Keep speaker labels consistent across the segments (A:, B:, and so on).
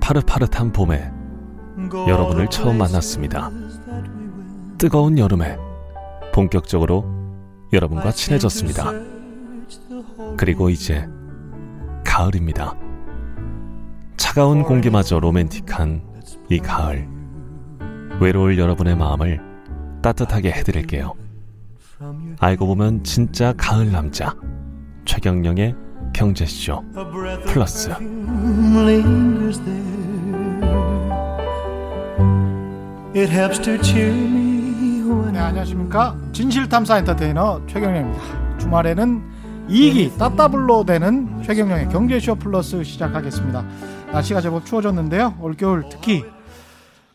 A: 파릇파릇한 봄에 여러분을 처음 만났습니다. 뜨거운 여름에 본격적으로 여러분과 친해졌습니다. 그리고 이제 가을입니다. 차가운 공기마저 로맨틱한 이 가을. 외로울 여러분의 마음을 따뜻하게 해드릴게요. 알고 보면 진짜 가을 남자. 최경령의 경제쇼 플러스.
B: lingers there. It helps to cheer me when
C: 네, 안녕하십니까. 진실탐사 엔터테이너 최경영입니다. 주말에는 이익이 따따블로 되는 최경영의 경제쇼 플러스 시작하겠습니다. 날씨가 제법 추워졌는데요. 올겨울 특히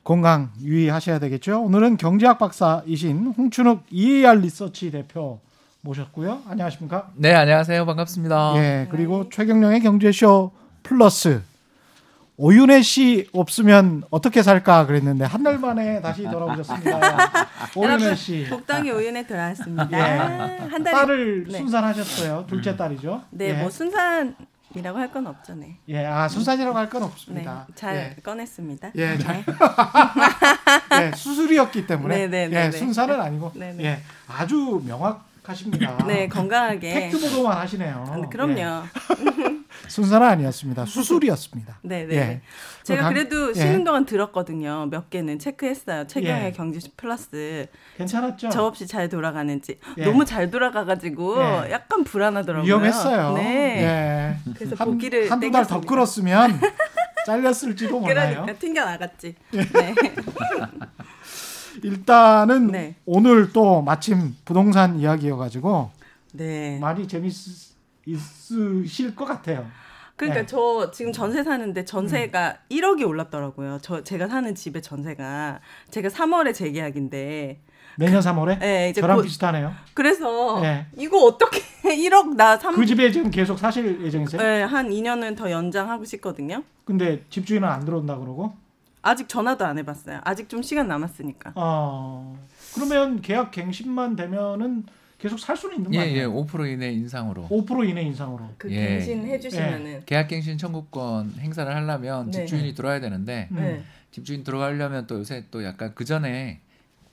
C: 건강 유의하셔야 되겠죠. 오늘은 경제학 박사이신 홍춘욱 EAR 리서치 대표 모셨고요. 안녕하십니까?
D: 네, 안녕하세요. 반갑습니다.
C: 예, 그리고 최경영의 경제쇼 플러스 오윤혜 씨 없으면 어떻게 살까 그랬는데 한 달 만에 다시 돌아오셨습니다. 오윤혜 씨.
E: 복당이 오윤에 들어왔습니다.
C: 예.
E: 한 달에
C: 딸을
E: 네.
C: 순산하셨어요. 둘째 딸이죠.
E: 네,
C: 예.
E: 뭐 순산 이라고 할 건 없죠, 네.
C: 예, 아 순산이라고 할건
E: 네,
C: 없습니다.
E: 잘
C: 예.
E: 꺼냈습니다.
C: 예, 잘.
E: 네.
C: 예, 수술이었기 때문에
E: 네, 네, 네,
C: 예,
E: 네.
C: 순산은 아니고
E: 네, 네.
C: 예, 아주 명확 하십니다.
E: 네, 건강하게.
C: 팩트 보도만 하시네요.
E: 아, 그럼요.
C: 예, 순산은 아니었습니다. 수술이었습니다.
E: 네, 네.
C: 예.
E: 제가
C: 강-
E: 그래도
C: 예.
E: 쉬는 동안 들었거든요. 몇 개는 체크했어요. 최경의
C: 예.
E: 경제 플러스
C: 괜찮았죠?
E: 저 없이 잘 돌아가는지
C: 예.
E: 너무 잘 돌아가가지고
C: 예.
E: 약간 불안하더라고요.
C: 위험했어요.
E: 네.
C: 예.
E: 그래서
C: 한,
E: 보기를
C: 한두 달 더. 끌었으면 잘렸을지도 몰라요.
E: 그러니까 튕겨 나갔지. 네.
C: 일단은
E: 네.
C: 오늘 또 마침 부동산 이야기여가지고
E: 네.
C: 많이 재밌으실 것 같아요.
E: 그러니까
C: 네.
E: 저 지금 전세 사는데 전세가 1억이 올랐더라고요. 저 제가 사는 집의 전세가 제가 3월에 재계약인데
C: 내년 3월에
E: 네, 이제
C: 저랑
E: 곧-
C: 비슷하네요.
E: 그래서
C: 네.
E: 이거 어떻게 1억 나 3.
C: 그 집에 지금 계속 사실 예정이세요?
E: 네, 한 2년은 더 연장하고 싶거든요.
C: 근데 집주인은 안 들어온다 그러고.
E: 아직 전화도 안 해봤어요. 아직 좀 시간 남았으니까.
C: 어 그러면 계약 갱신만 되면은 계속 살 수는 있는 거
D: 예? 예, 5% 이내 인상으로.
C: 5% 이내 인상으로.
E: 그
D: 예.
E: 갱신 해 주시면은
D: 계약갱신 청구권 행사를 하려면
E: 네.
D: 집주인이 들어와야 되는데
C: 음.
E: 네.
D: 집주인 들어가려면 또 요새 또 약간 그 전에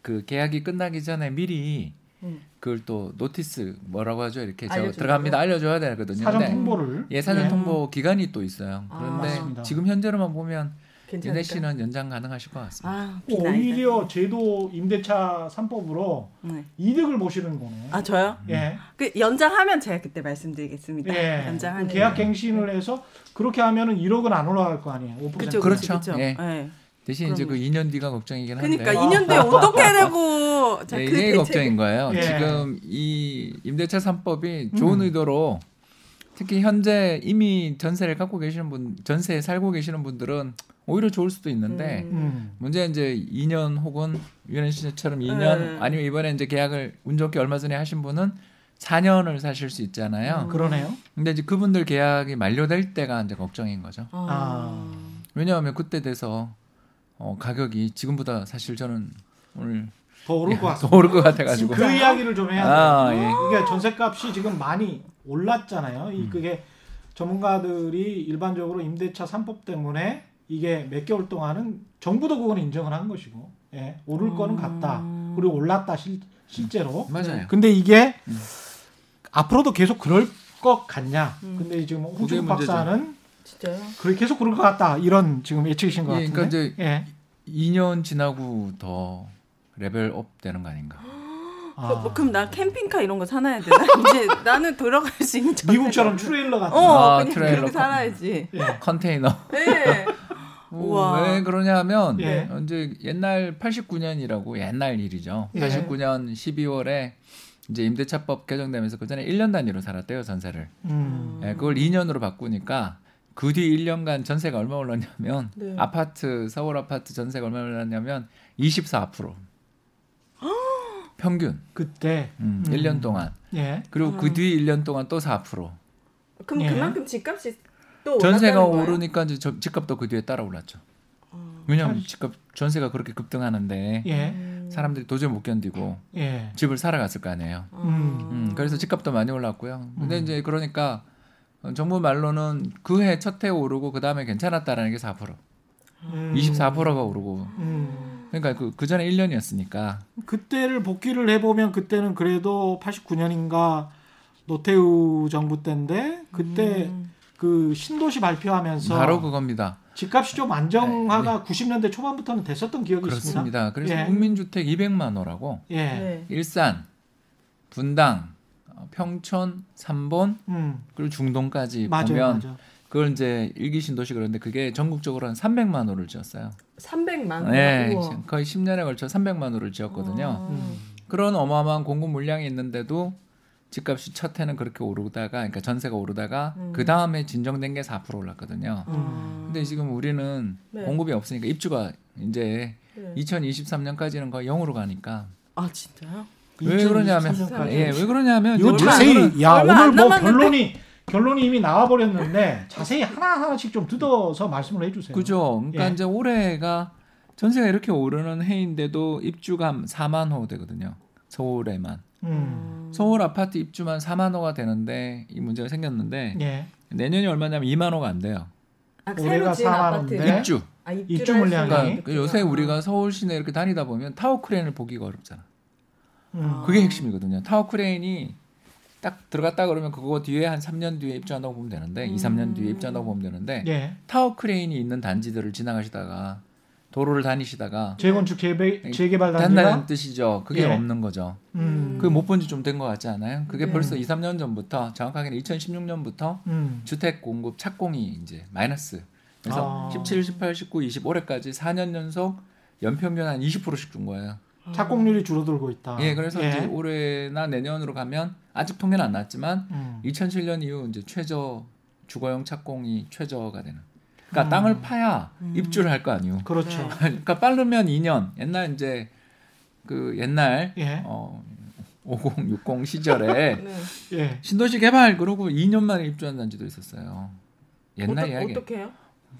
D: 그 계약이 끝나기 전에 미리
E: 음.
D: 그걸 또 notice 뭐라고 하죠 이렇게 저? 들어갑니다 알려줘야 되거든요.
C: 사전 통보를.
D: 예 사전
C: 예.
D: 통보 기간이 또 있어요.
E: 아,
D: 그런데
C: 맞습니다.
D: 지금 현재로만 보면
E: 괜찮을까?
D: 윤혜 씨는 연장 가능하실 것 같습니다.
E: 아, 비나이다.
C: 오히려 제도 임대차 3법으로
E: 네.
C: 이득을 보시는 거네.
E: 아, 저요?
C: 예.
E: 그 연장하면 제가 그때 말씀드리겠습니다.
C: 예.
E: 연장하는
C: 그 계약 갱신을 해서 그렇게 하면은 1억은 안 올라갈 거 아니에요. 5%.
E: 그쵸,
D: 그렇죠.
E: 그쵸, 그쵸.
D: 예.
E: 예.
D: 대신 이제 그
E: 그럼요.
D: 2년 뒤가 걱정이긴 한데.
E: 그러니까 2년 뒤에 어떻게 되고 자,
D: 네,
E: 그
D: 이게
E: 대책-
D: 걱정인 거예요.
C: 예.
D: 지금 이 임대차 3법이 좋은
C: 음.
D: 의도로 특히 현재 이미 전세를 갖고 계시는 분, 전세에 살고 계시는 분들은 오히려 좋을 수도 있는데
E: 음.
C: 음.
D: 문제는 이제 2년 혹은 유현 씨처럼 2년
E: 음.
D: 아니면 이번에 이제 계약을 운 좋게 얼마 전에 하신 분은 4년을 사실 수 있잖아요.
E: 음.
C: 그러네요.
D: 근데 이제 그분들 계약이 만료될 때가 이제 걱정인 거죠.
E: 아.
D: 왜냐하면 그때 돼서 어, 가격이 지금보다 사실 저는 오늘
C: 더 오를
D: 것더
C: 같습니다.
D: 오를 것 같아가지고
C: 그 이야기를 좀 해야 돼요.
D: 아, 예.
C: 이게 전세값이 지금 많이 올랐잖아요. 이 그게 전문가들이 일반적으로 임대차 3법 때문에 이게 몇 개월 동안은 정부도 그건 인정을 한 것이고 예, 오를 거는 같다. 그리고 올랐다 실, 실제로.
D: 맞아요.
C: 근데 이게 앞으로도 계속 그럴 것 같냐?
E: 음.
C: 근데 지금 홍준. 박사는
E: 진짜요?
C: 그래 계속 그럴 것 같다. 이런 지금 예측이신 것
D: 예,
C: 같은데.
D: 그러니까 이제
C: 예.
D: 2년 지나고 더 level up 되는 거 아닌가?
C: 아,
E: 뭐, 그럼 나 캠핑카 이런 거 사놔야 되나? 이제 나는 돌아갈 수 있는
C: 미국처럼. 트레일러 같은.
E: 어,
D: 아,
E: 그냥
D: 트레일러
E: 그렇게
D: 카-
E: 살아야지.
C: 예.
D: 컨테이너.
E: 네.
D: 어,
E: 우와.
D: 왜 그러냐면
C: 예.
D: 이제 옛날 89년이라고 옛날 일이죠.
C: 예.
D: 89년 12월에 이제 임대차법 개정되면서 그 전에 1년 단위로 살았대요 전세를.
C: 음.
D: 예, 그걸 2년으로 바꾸니까 그 뒤 1년간 전세가 얼마 올랐냐면
E: 네.
D: 아파트 서울 아파트 전세가 얼마 올랐냐면 24% 평균
C: 그때
D: 음,
C: 음.
D: 1년 동안
C: 예.
D: 그리고 그 뒤 1년 동안 또 4%
E: 그럼
C: 예.
E: 그만큼 집값이 또
D: 전세가? 오르니까 이제 저- 집값도 그 뒤에 따라 올랐죠. 왜냐하면 집값 전세가 그렇게 급등하는데
C: 예.
D: 사람들이 도저히 못 견디고
C: 예.
D: 집을 사러 갔을 거 아니에요.
C: 음.
D: 음, 그래서 집값도 많이 올랐고요. 근데
C: 음.
D: 이제 그러니까 어, 정부 말로는 그 해 첫 해 오르고 그 다음에 괜찮았다라는 게 4%,
C: 음.
D: 24%가 오르고.
C: 음.
D: 그러니까 그, 그 전에 1년이었으니까.
C: 그때를 복귀를 해보면 그때는 그래도 89년인가 노태우 정부 때인데 그때
E: 음.
C: 그 신도시 발표하면서
D: 바로 그겁니다.
C: 집값이 좀 안정화가 90년대 초반부터는 됐었던 기억이 있습니다.
D: 네, 그렇습니다. 그래서
C: 예.
D: 국민주택 200만 호라고
C: 예.
E: 네.
D: 일산, 분당, 어, 평촌, 삼본
C: 음.
D: 그리고 중동까지
C: 맞아요,
D: 보면
C: 맞아.
D: 그걸 이제 일기 신도시 그런데 그게 전국적으로 한 300만 호를 지었어요.
E: 300만.
D: 네,
E: 우와.
D: 거의 10년에 걸쳐 300만 호를 지었거든요.
E: 아.
D: 그런 어마어마한 공급 물량이 있는데도 집값이 첫 해는 그렇게 오르다가 그러니까 전세가 오르다가
E: 음.
D: 그 다음에 진정된 게 4% 올랐거든요.
E: 아.
D: 근데 지금 우리는
E: 네.
D: 공급이 없으니까 입주가 이제
E: 네.
D: 2023년까지는 거의 0으로 가니까
E: 아 진짜요?
D: 왜 그러냐면
C: 2023년까지.
D: 예, 왜 그러냐면
C: 이거 자세히 야 오늘 뭐
E: 남았는데.
C: 결론이 결론이 이미 나와 버렸는데 자세히 하나 하나씩 좀 뜯어서 말씀을 해주세요.
D: 그죠. 그러니까
C: 예.
D: 이제 올해가 전세가 이렇게 오르는 해인데도 입주가 4만 호 되거든요. 서울에만.
C: 음.
D: 서울 아파트 입주만 4만 호가 되는데 이 문제가 생겼는데
C: 예.
D: 내년이 얼마냐면 2만 호가 안 돼요.
E: 아, 지은
C: 4만
E: 아파트.
D: 입주.
E: 아, 입주 할
C: 물량이.
D: 그러니까. 요새 우리가 서울 시내 이렇게 다니다 보면 타워 크레인을 보기가 어렵잖아.
C: 음.
D: 그게 핵심이거든요. 타워 크레인이 딱 들어갔다 그러면 그거 뒤에 한 3년 뒤에 입주한다고 보면 되는데 2, 3년 뒤에 입주한다고 보면 되는데
C: 예.
D: 타워 크레인이 있는 단지들을 지나가시다가 도로를 다니시다가
C: 재건축 재개, 재개발
D: 된다는
C: 단지가
D: 뜻이죠. 그게
C: 예.
D: 없는 거죠.
C: 음.
D: 그게 못 본 지 좀 된 것 같지 않아요? 그게
E: 네.
D: 벌써 2, 3년 전부터 정확하게는 2016년부터
C: 음.
D: 주택 공급 착공이 이제 마이너스. 그래서
C: 아.
D: 17, 18, 19, 20 올해까지 4년 연속 연평균 한 20%씩 준 거예요.
C: 착공률이 줄어들고 있다.
D: 예, 그래서
C: 예.
D: 이제 올해나 내년으로 가면 아직 통계는 안 났지만
C: 음.
D: 2007년 이후 이제 최저 주거용 착공이 최저가 되는. 그러니까
C: 음.
D: 땅을 파야 입주를 할 거 아니에요.
C: 그렇죠.
E: 네.
D: 그러니까 빠르면 2년. 옛날 이제 그 옛날
C: 예.
D: 어 50, 60 시절에
E: 네.
C: 예.
D: 신도시 개발 그러고 2년 만에 입주한 단지도 있었어요. 옛날
E: 어떠,
D: 이야기.
E: 어떻게 해요?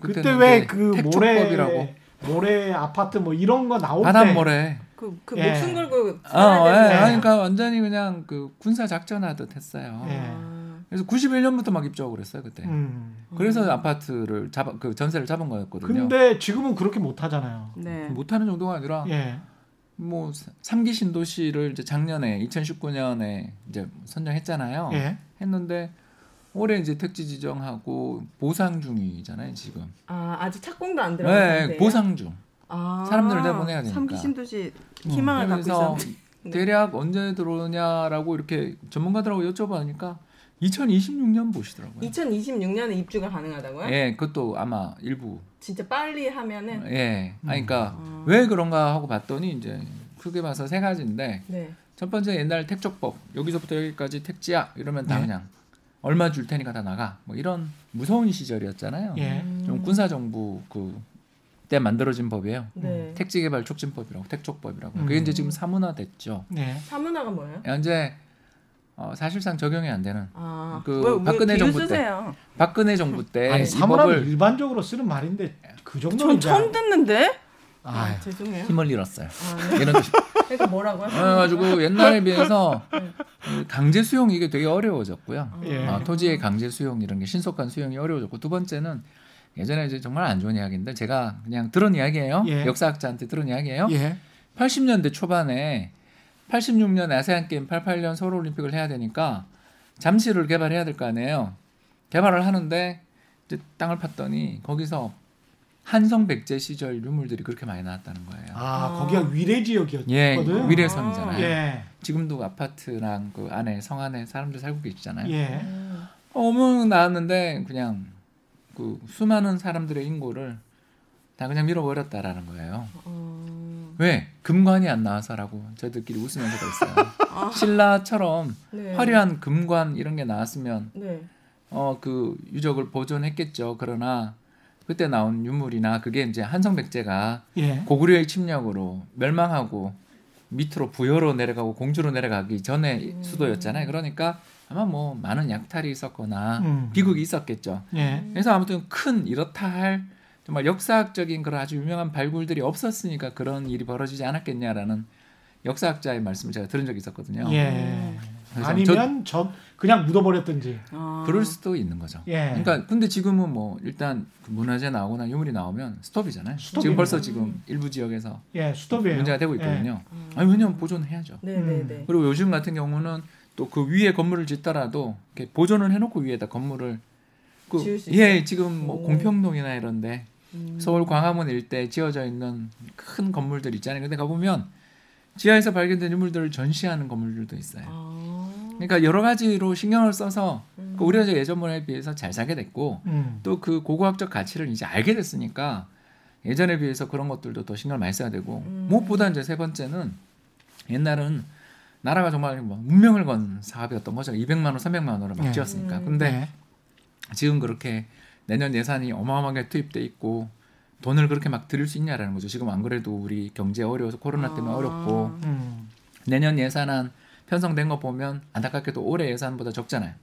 C: 그때 왜 그 모래
D: 택촉법이라고
C: 모래 아파트 뭐 이런 거 나올 때
D: 바닷 모래.
E: 그, 그
C: 예.
E: 목숨 걸고
D: 어, 예. 그러니까 완전히 그냥 그 군사 작전하듯 했어요.
C: 예.
E: 아.
D: 그래서 91년부터 막 입주하고 그랬어요 그때.
C: 음.
D: 그래서 아파트를 잡아 그 전세를 잡은 거였거든요.
C: 근데 지금은 그렇게 못 하잖아요.
E: 네.
D: 못 하는 정도가 아니라
C: 예.
D: 뭐 삼기 신도시를 이제 작년에 2019년에 이제 선정했잖아요.
C: 예.
D: 했는데 올해 이제 택지 지정하고 보상 중이잖아요 지금.
E: 아 아직 착공도 안 들어간
D: 네? 보상 중.
E: 아,
D: 사람들을 내보내야 되니까.
E: 삼기 신도시 희망을 갖고
D: 그래서
E: 있었는데. 네.
D: 대략 언제 들어오냐라고 이렇게 전문가들하고 여쭤보니까 2026년 보시더라고요.
E: 2026년에 입주가 가능하다고요?
D: 예, 그것도 아마 일부.
E: 진짜 빨리 하면은
D: 예, 아니, 그러니까
E: 아.
D: 왜 그런가 하고 봤더니 이제 크게 봐서 세 가지인데
E: 네.
D: 첫 번째 옛날 택적법 여기서부터 여기까지 택지야 이러면 다
C: 네.
D: 그냥 얼마 줄 테니까 다 나가 뭐 이런 무서운 시절이었잖아요.
C: 예.
E: 음.
D: 좀 군사 정부 그 때 만들어진 법이에요.
E: 네.
D: 택지 개발 촉진법이라고 택촉법이라고.
C: 음.
D: 그게 이제 지금 사문화 됐죠.
C: 예.
E: 사문화가 뭐예요?
D: 현재 어, 사실상 적용이 안 되는
E: 아,
D: 그
E: 왜, 왜
D: 박근혜 정부 때.
E: 쓰세요?
D: 박근혜 정부 때
C: 아니
D: 법을
C: 일반적으로 쓰는 말인데 그 정도는
E: 전 처음 듣는데.
C: 아,
E: 아, 죄송해요.
D: 힘을 잃었어요.
E: 아, 네.
D: 이런 뜻이.
E: 그러니까 뭐라고요?
D: 그래가지고 옛날에 비해서
E: 네.
D: 그 강제 수용 이게 되게 어려워졌고요.
C: 예.
D: 어, 토지의 강제 수용 이런 게 신속한 수용이 어려워졌고 두 번째는 예전에 이제 정말 안 좋은 이야기인데 제가 그냥 들은 이야기예요.
C: 예.
D: 역사학자한테 들은 이야기예요.
C: 예.
D: 80년대 초반에 86년 아세안 게임 88년 서울 올림픽을 해야 되니까 잠실을 개발해야 될 거 아니에요. 개발을 하는데 이제 땅을 팠더니 거기서 한성 백제 시절 유물들이 그렇게 많이 나왔다는 거예요.
C: 아,
E: 아.
C: 거기가 위례 지역이었거든.
D: 예, 위례성이잖아요.
C: 예.
D: 지금도 아파트랑 그 안에 성 안에 사람들 살고 계시잖아요.
C: 예.
E: 음.
D: 어머 나왔는데 그냥 그 수많은 사람들의 인고를 다 그냥 밀어버렸다라는 거예요.
E: 어,
D: 왜 금관이 안 나와서라고 저희들끼리 웃으면서 그랬어요.
E: 아,
D: 신라처럼
E: 네.
D: 화려한 금관 이런 게 나왔으면
E: 네.
D: 어그 유적을 보존했겠죠. 그러나 그때 나온 유물이나 그게 이제 한성백제가
C: 예.
D: 고구려의 침략으로 멸망하고 밑으로 부여로 내려가고 공주로 내려가기 전에
E: 음.
D: 수도였잖아요. 그러니까 아마 뭐 많은 약탈이 있었거나
C: 음.
D: 비극이 있었겠죠.
C: 예.
D: 그래서 아무튼 큰 이렇다 할 정말 역사학적인 그런 아주 유명한 발굴들이 없었으니까 그런 일이 벌어지지 않았겠냐라는 역사학자의 말씀을 제가 들은 적이 있었거든요.
C: 예. 아니면 전 그냥 묻어버렸든지.
E: 아.
D: 그럴 수도 있는 거죠.
C: 예.
D: 그러니까 근데 지금은 뭐 일단 그 문화재 나오거나 유물이 나오면 스톱이잖아요.
C: 스톱입니다.
D: 지금 벌써 지금 일부 지역에서
C: 예, 수톱이에요.
D: 문제가 되고 있거든요. 아니 왜냐면 보존해야죠.
E: 네네네.
D: 그리고 요즘 같은 경우는 또 그 위에 건물을 짓더라도 이렇게 보존을 해놓고 위에다 건물을 그, 예 지금 뭐
E: 오.
D: 공평동이나 이런데
E: 음.
D: 서울 광화문 일대 지어져 있는 큰 건물들 있잖아요. 근데 가보면 지하에서 발견된 유물들을 전시하는 건물들도 있어요.
E: 아.
D: 그러니까 여러 가지로 신경을 써서
E: 음.
D: 그 우리가 이제 예전에 비해서 잘 살게 됐고
C: 음.
D: 또그 고고학적 가치를 이제 알게 됐으니까 예전에 비해서 그런 것들도 더 신경을 많이 써야 되고
E: 음.
D: 무엇보다 이제 세 번째는 옛날은 나라가 정말 뭐 운명을 건 사업이었던 거죠. 200만 원, 300만 원으로 막
C: 네.
D: 지었으니까.
E: 음.
D: 근데
C: 네.
D: 지금 그렇게 내년 예산이 어마어마하게 투입돼 있고 돈을 그렇게 막 들일 수 있냐라는 거죠. 지금 안 그래도 우리 경제 어려워서 코로나 때문에
E: 아.
D: 어렵고
C: 음.
D: 내년 예산안 편성된 거 보면 안타깝게도 올해 예산보다 적잖아요.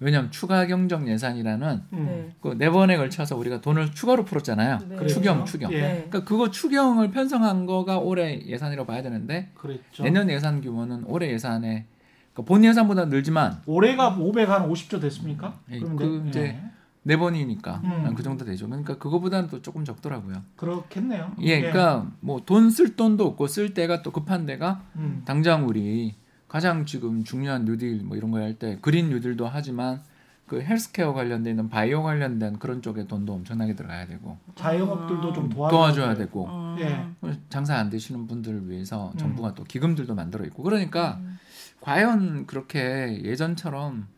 D: 왜냐하면 추가 경정 예산이라는
C: 음.
E: 네.
D: 그네 번에 걸쳐서 우리가 돈을 추가로 풀었잖아요.
E: 네.
D: 추경,
C: 그렇죠.
D: 추경.
C: 예.
E: 네.
D: 그러니까 그거 추경을 편성한 거가 올해 예산이라고 봐야 되는데
C: 그랬죠.
D: 내년 예산 규모는 올해 예산에 그러니까 본 예산보다 늘지만
C: 올해가 500한 50조 됐습니까?
D: 예,
C: 그 네.
D: 이제
C: 예.
D: 네 번이니까
C: 음.
D: 그 정도 되죠. 그러니까 그거보다는 또 조금 적더라고요.
C: 그렇겠네요.
D: 예, 그러니까 뭐 돈 쓸 돈도 없고 쓸 때가 또 급한 데가
C: 음.
D: 당장 우리 가장 지금 중요한 뉴딜 뭐 이런 거 할 때 그린 뉴딜도 하지만 그 헬스케어 관련돼 있는 바이오 관련된 그런 쪽에 돈도 엄청나게 들어가야 되고
C: 자영업들도 좀 도와줘야,
D: 도와줘야 되고
E: 아.
C: 예.
D: 장사 안 되시는 분들을 위해서
C: 음.
D: 정부가 또 기금들도 만들어 있고 그러니까
E: 음.
D: 과연 그렇게 예전처럼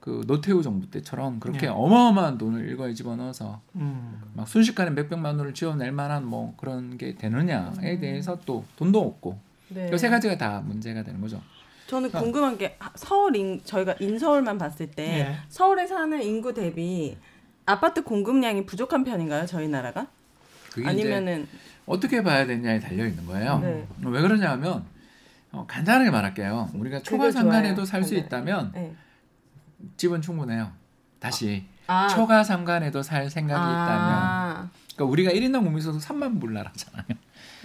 D: 그 노태우 정부 때처럼 그렇게
C: 네.
D: 어마어마한 돈을 일거에 집어넣어서
C: 음.
D: 막 순식간에 몇백만 원을 지어낼 만한 뭐 그런 게 되느냐에
E: 음.
D: 대해서 또 돈도 없고
E: 네.
D: 이세 가지가 다 문제가 되는 거죠.
E: 저는
D: 아.
E: 궁금한 게 하- 서울 인 저희가 인서울만 봤을 때
C: 예.
E: 서울에 사는 인구 대비 아파트 공급량이 부족한 편인가요? 저희 나라가? 아니면은
D: 어떻게 봐야 되냐에 달려 있는 거예요.
E: 네.
D: 왜 그러냐면 어, 간단하게 말할게요. 우리가 초과 상간에도. 살 수. 있다면
E: 네.
D: 집은 충분해요. 다시
E: 아.
D: 초과 상간에도 살 생각이 있다면
E: 아.
D: 그러니까 우리가 1인당 국민소득 3만 불 나라잖아요.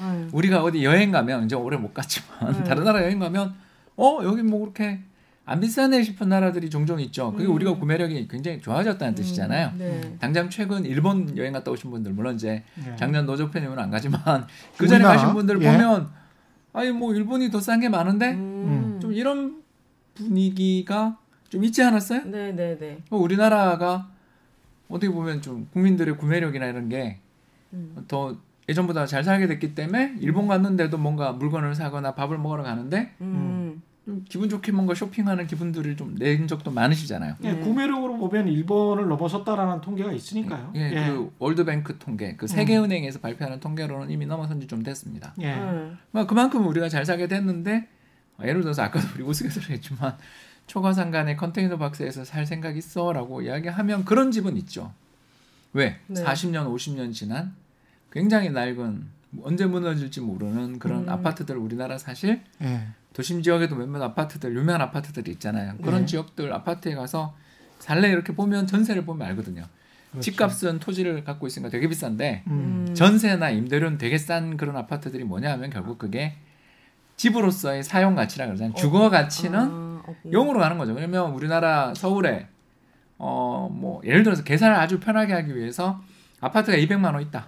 E: 아유.
D: 우리가 어디 여행 가면 이제 오래 못 갔지만
E: 네.
D: 다른 나라 여행 가면 어 여기 뭐 그렇게 안 비싸네 싶은 나라들이 종종 있죠. 그게
E: 음.
D: 우리가 구매력이 굉장히 좋아졌다는 뜻이잖아요.
E: 음, 네.
D: 당장 최근 일본 여행 갔다 오신 분들 물론 이제
C: 예.
D: 작년 노조편이면 안 가지만 그 전에? 가신 분들
C: 예.
D: 보면 아니 뭐 일본이 더 싼 게 많은데
E: 음.
D: 좀 이런 분위기가 좀 있지 않았어요?
E: 네, 네, 네.
D: 뭐 우리나라가 어떻게 보면 좀 국민들의 구매력이나 이런 게더
E: 음.
D: 예전보다 잘 살게 됐기 때문에 일본 갔는데도 뭔가 물건을 사거나 밥을 먹으러 가는데
E: 음.
D: 좀 기분 좋게 뭔가 쇼핑하는 기분들을 좀 낸 적도 많으시잖아요.
C: 예,
E: 네.
C: 구매력으로 보면 일본을 넘어섰다라는 통계가 있으니까요.
D: 예, 그 월드뱅크 통계, 그 세계은행에서 발표하는 통계로는 이미 넘어선 지 좀 됐습니다.
C: 예.
E: 음.
D: 뭐 그만큼 우리가 잘 살게 됐는데 어, 예를 들어서 아까도 우리 우스갯소리 했지만 초과상간에 컨테이너 박스에서 살 생각 있어 라고 이야기하면 그런 집은 있죠. 왜?
E: 네.
D: 40년, 50년 지난 굉장히 낡은 언제 무너질지 모르는 그런
E: 음.
D: 아파트들 우리나라 사실
C: 예.
D: 도심 지역에도 몇몇 아파트들 유명한 아파트들이 있잖아요. 그런
C: 네.
D: 지역들 아파트에 가서 살래 이렇게 보면 전세를 보면 알거든요.
C: 그렇죠.
D: 집값은 토지를 갖고 있으니까 되게 비싼데
C: 음.
D: 전세나 임대료는 되게 싼 그런 아파트들이 뭐냐면 결국 그게 집으로서의 사용 가치라 그러잖아요. 주거 가치는
E: 아, 없구나.
D: 0으로 가는 거죠. 왜냐면 우리나라 서울에 어 뭐 예를 들어서 계산을 아주 편하게 하기 위해서 아파트가 200만 원 있다.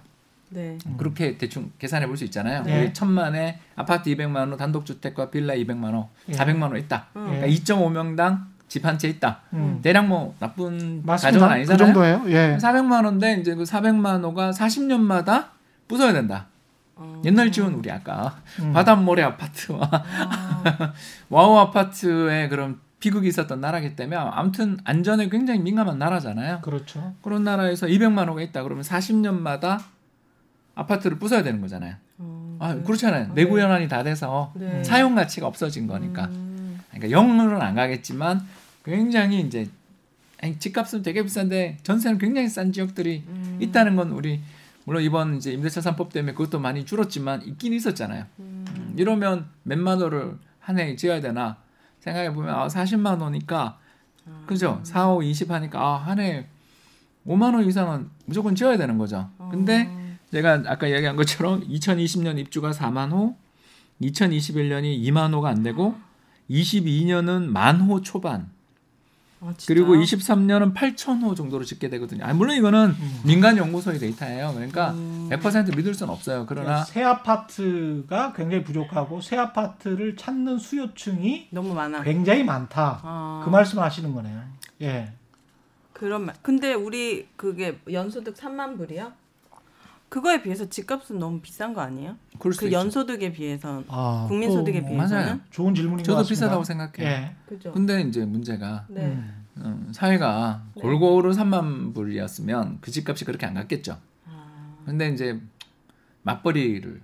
E: 네.
C: 음.
D: 그렇게 대충 계산해 볼 수 있잖아요.
C: 네.
D: 우리 천만에 아파트 200만 원, 단독 주택과 빌라 200만 원,
C: 예.
D: 400만 원 있다.
E: 음.
D: 그러니까 2.5명당 집 한 채 있다.
C: 음.
D: 대략 뭐 나쁜 가정은
C: 맞습니다. 그
D: 아니잖아요.
C: 정도예요. 예.
D: 400만 원인데 이제 그 400만 호가 40년마다 부숴야 된다.
E: 어.
D: 옛날 지원 우리 아까
C: 음.
D: 바닷모래 아파트와
E: 아.
D: 와우 아파트에 그런 비극이 있었던 나라기 때문에 아무튼 안전에 굉장히 민감한 나라잖아요.
C: 그렇죠.
D: 그런 나라에서 200만 호가 있다 그러면 40년마다 아파트를 부숴야 되는 거잖아요.
E: 어,
D: 아,
E: 네.
D: 그렇잖아요.
E: 아,
D: 내구
E: 네.
D: 연한이 다 돼서
E: 네.
D: 사용 가치가 없어진 거니까.
E: 음.
D: 그러니까 영으로는 안 가겠지만 굉장히 이제 아니, 집값은 되게 비싼데 전세는 굉장히 싼 지역들이
E: 음.
D: 있다는 건 우리 물론 이번 이제 임대차 3법 때문에 그것도 많이 줄었지만 있긴 있었잖아요.
E: 음.
D: 음, 이러면 몇만 원을 한 해에 지어야 되나 생각해 보면 아 40만 원이니까
E: 아.
D: 그죠? 4, 5, 20 하니까 아 한해 5만 원 이상은 무조건 지어야 되는 거죠. 근데
E: 어.
D: 제가 아까 이야기한 것처럼 2020년 입주가 4만 호, 2021년이 2만 호가 안 되고 22년은 만 호 초반.
E: 아?
D: 그리고 23년은 8,000호 정도로 짓게 되거든요. 아, 물론 이거는 민간 연구소의 데이터예요. 그러니까
E: 음.
D: 100% 믿을 수는 없어요. 그러나
C: 새 아파트가 굉장히 부족하고 새 아파트를 찾는 수요층이
E: 너무 많아.
C: 굉장히 많다.
E: 아,
C: 그 말씀을 하시는 거네요. 예.
E: 그런 말. 근데 우리 그게 연소득 3만 불이요? 그거에 비해서 집값은 너무 비싼 거 아니에요?
D: 그럴
E: 수그
D: 있죠.
E: 연소득에 비해서
C: 아,
E: 국민 소득에
C: 또뭐
E: 비해서는
D: 맞아요.
C: 좋은 질문인 것
D: 저도
C: 같습니다.
D: 비싸다고 생각해요.
C: 예.
E: 그죠?
D: 근데 이제 문제가
E: 네.
C: 음.
D: 음, 사회가
E: 네.
D: 골고루 3만 불이었으면 그 집값이 그렇게 안 갔겠죠.
E: 아,
D: 근데 이제 맞벌이를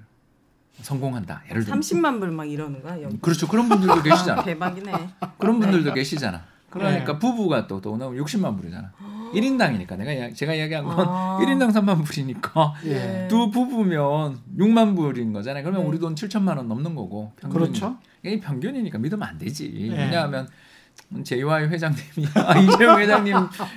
D: 성공한다. 예를 들면
E: 30만 불 막 이러는 거야? 여기.
D: 그렇죠. 그런 분들도 계시잖아.
E: 대박이네.
D: 그런 분들도
E: 네.
D: 계시잖아. 그러니까 부부가 또돈 나오면 60만 불이잖아. 1인당이니까 내가 제가 이야기한 건
E: 아.
D: 1인당 3만 불이니까
C: 예.
E: 네.
D: 두 부부면 6만 불인 거잖아요. 그러면
E: 네.
D: 우리 돈 7천만 원 넘는 거고. 평균이.
C: 그렇죠.
D: 이게 평균이니까 믿으면 안 되지.
C: 네.
D: 왜냐하면 JY 회장님이 아, 이재용 회장님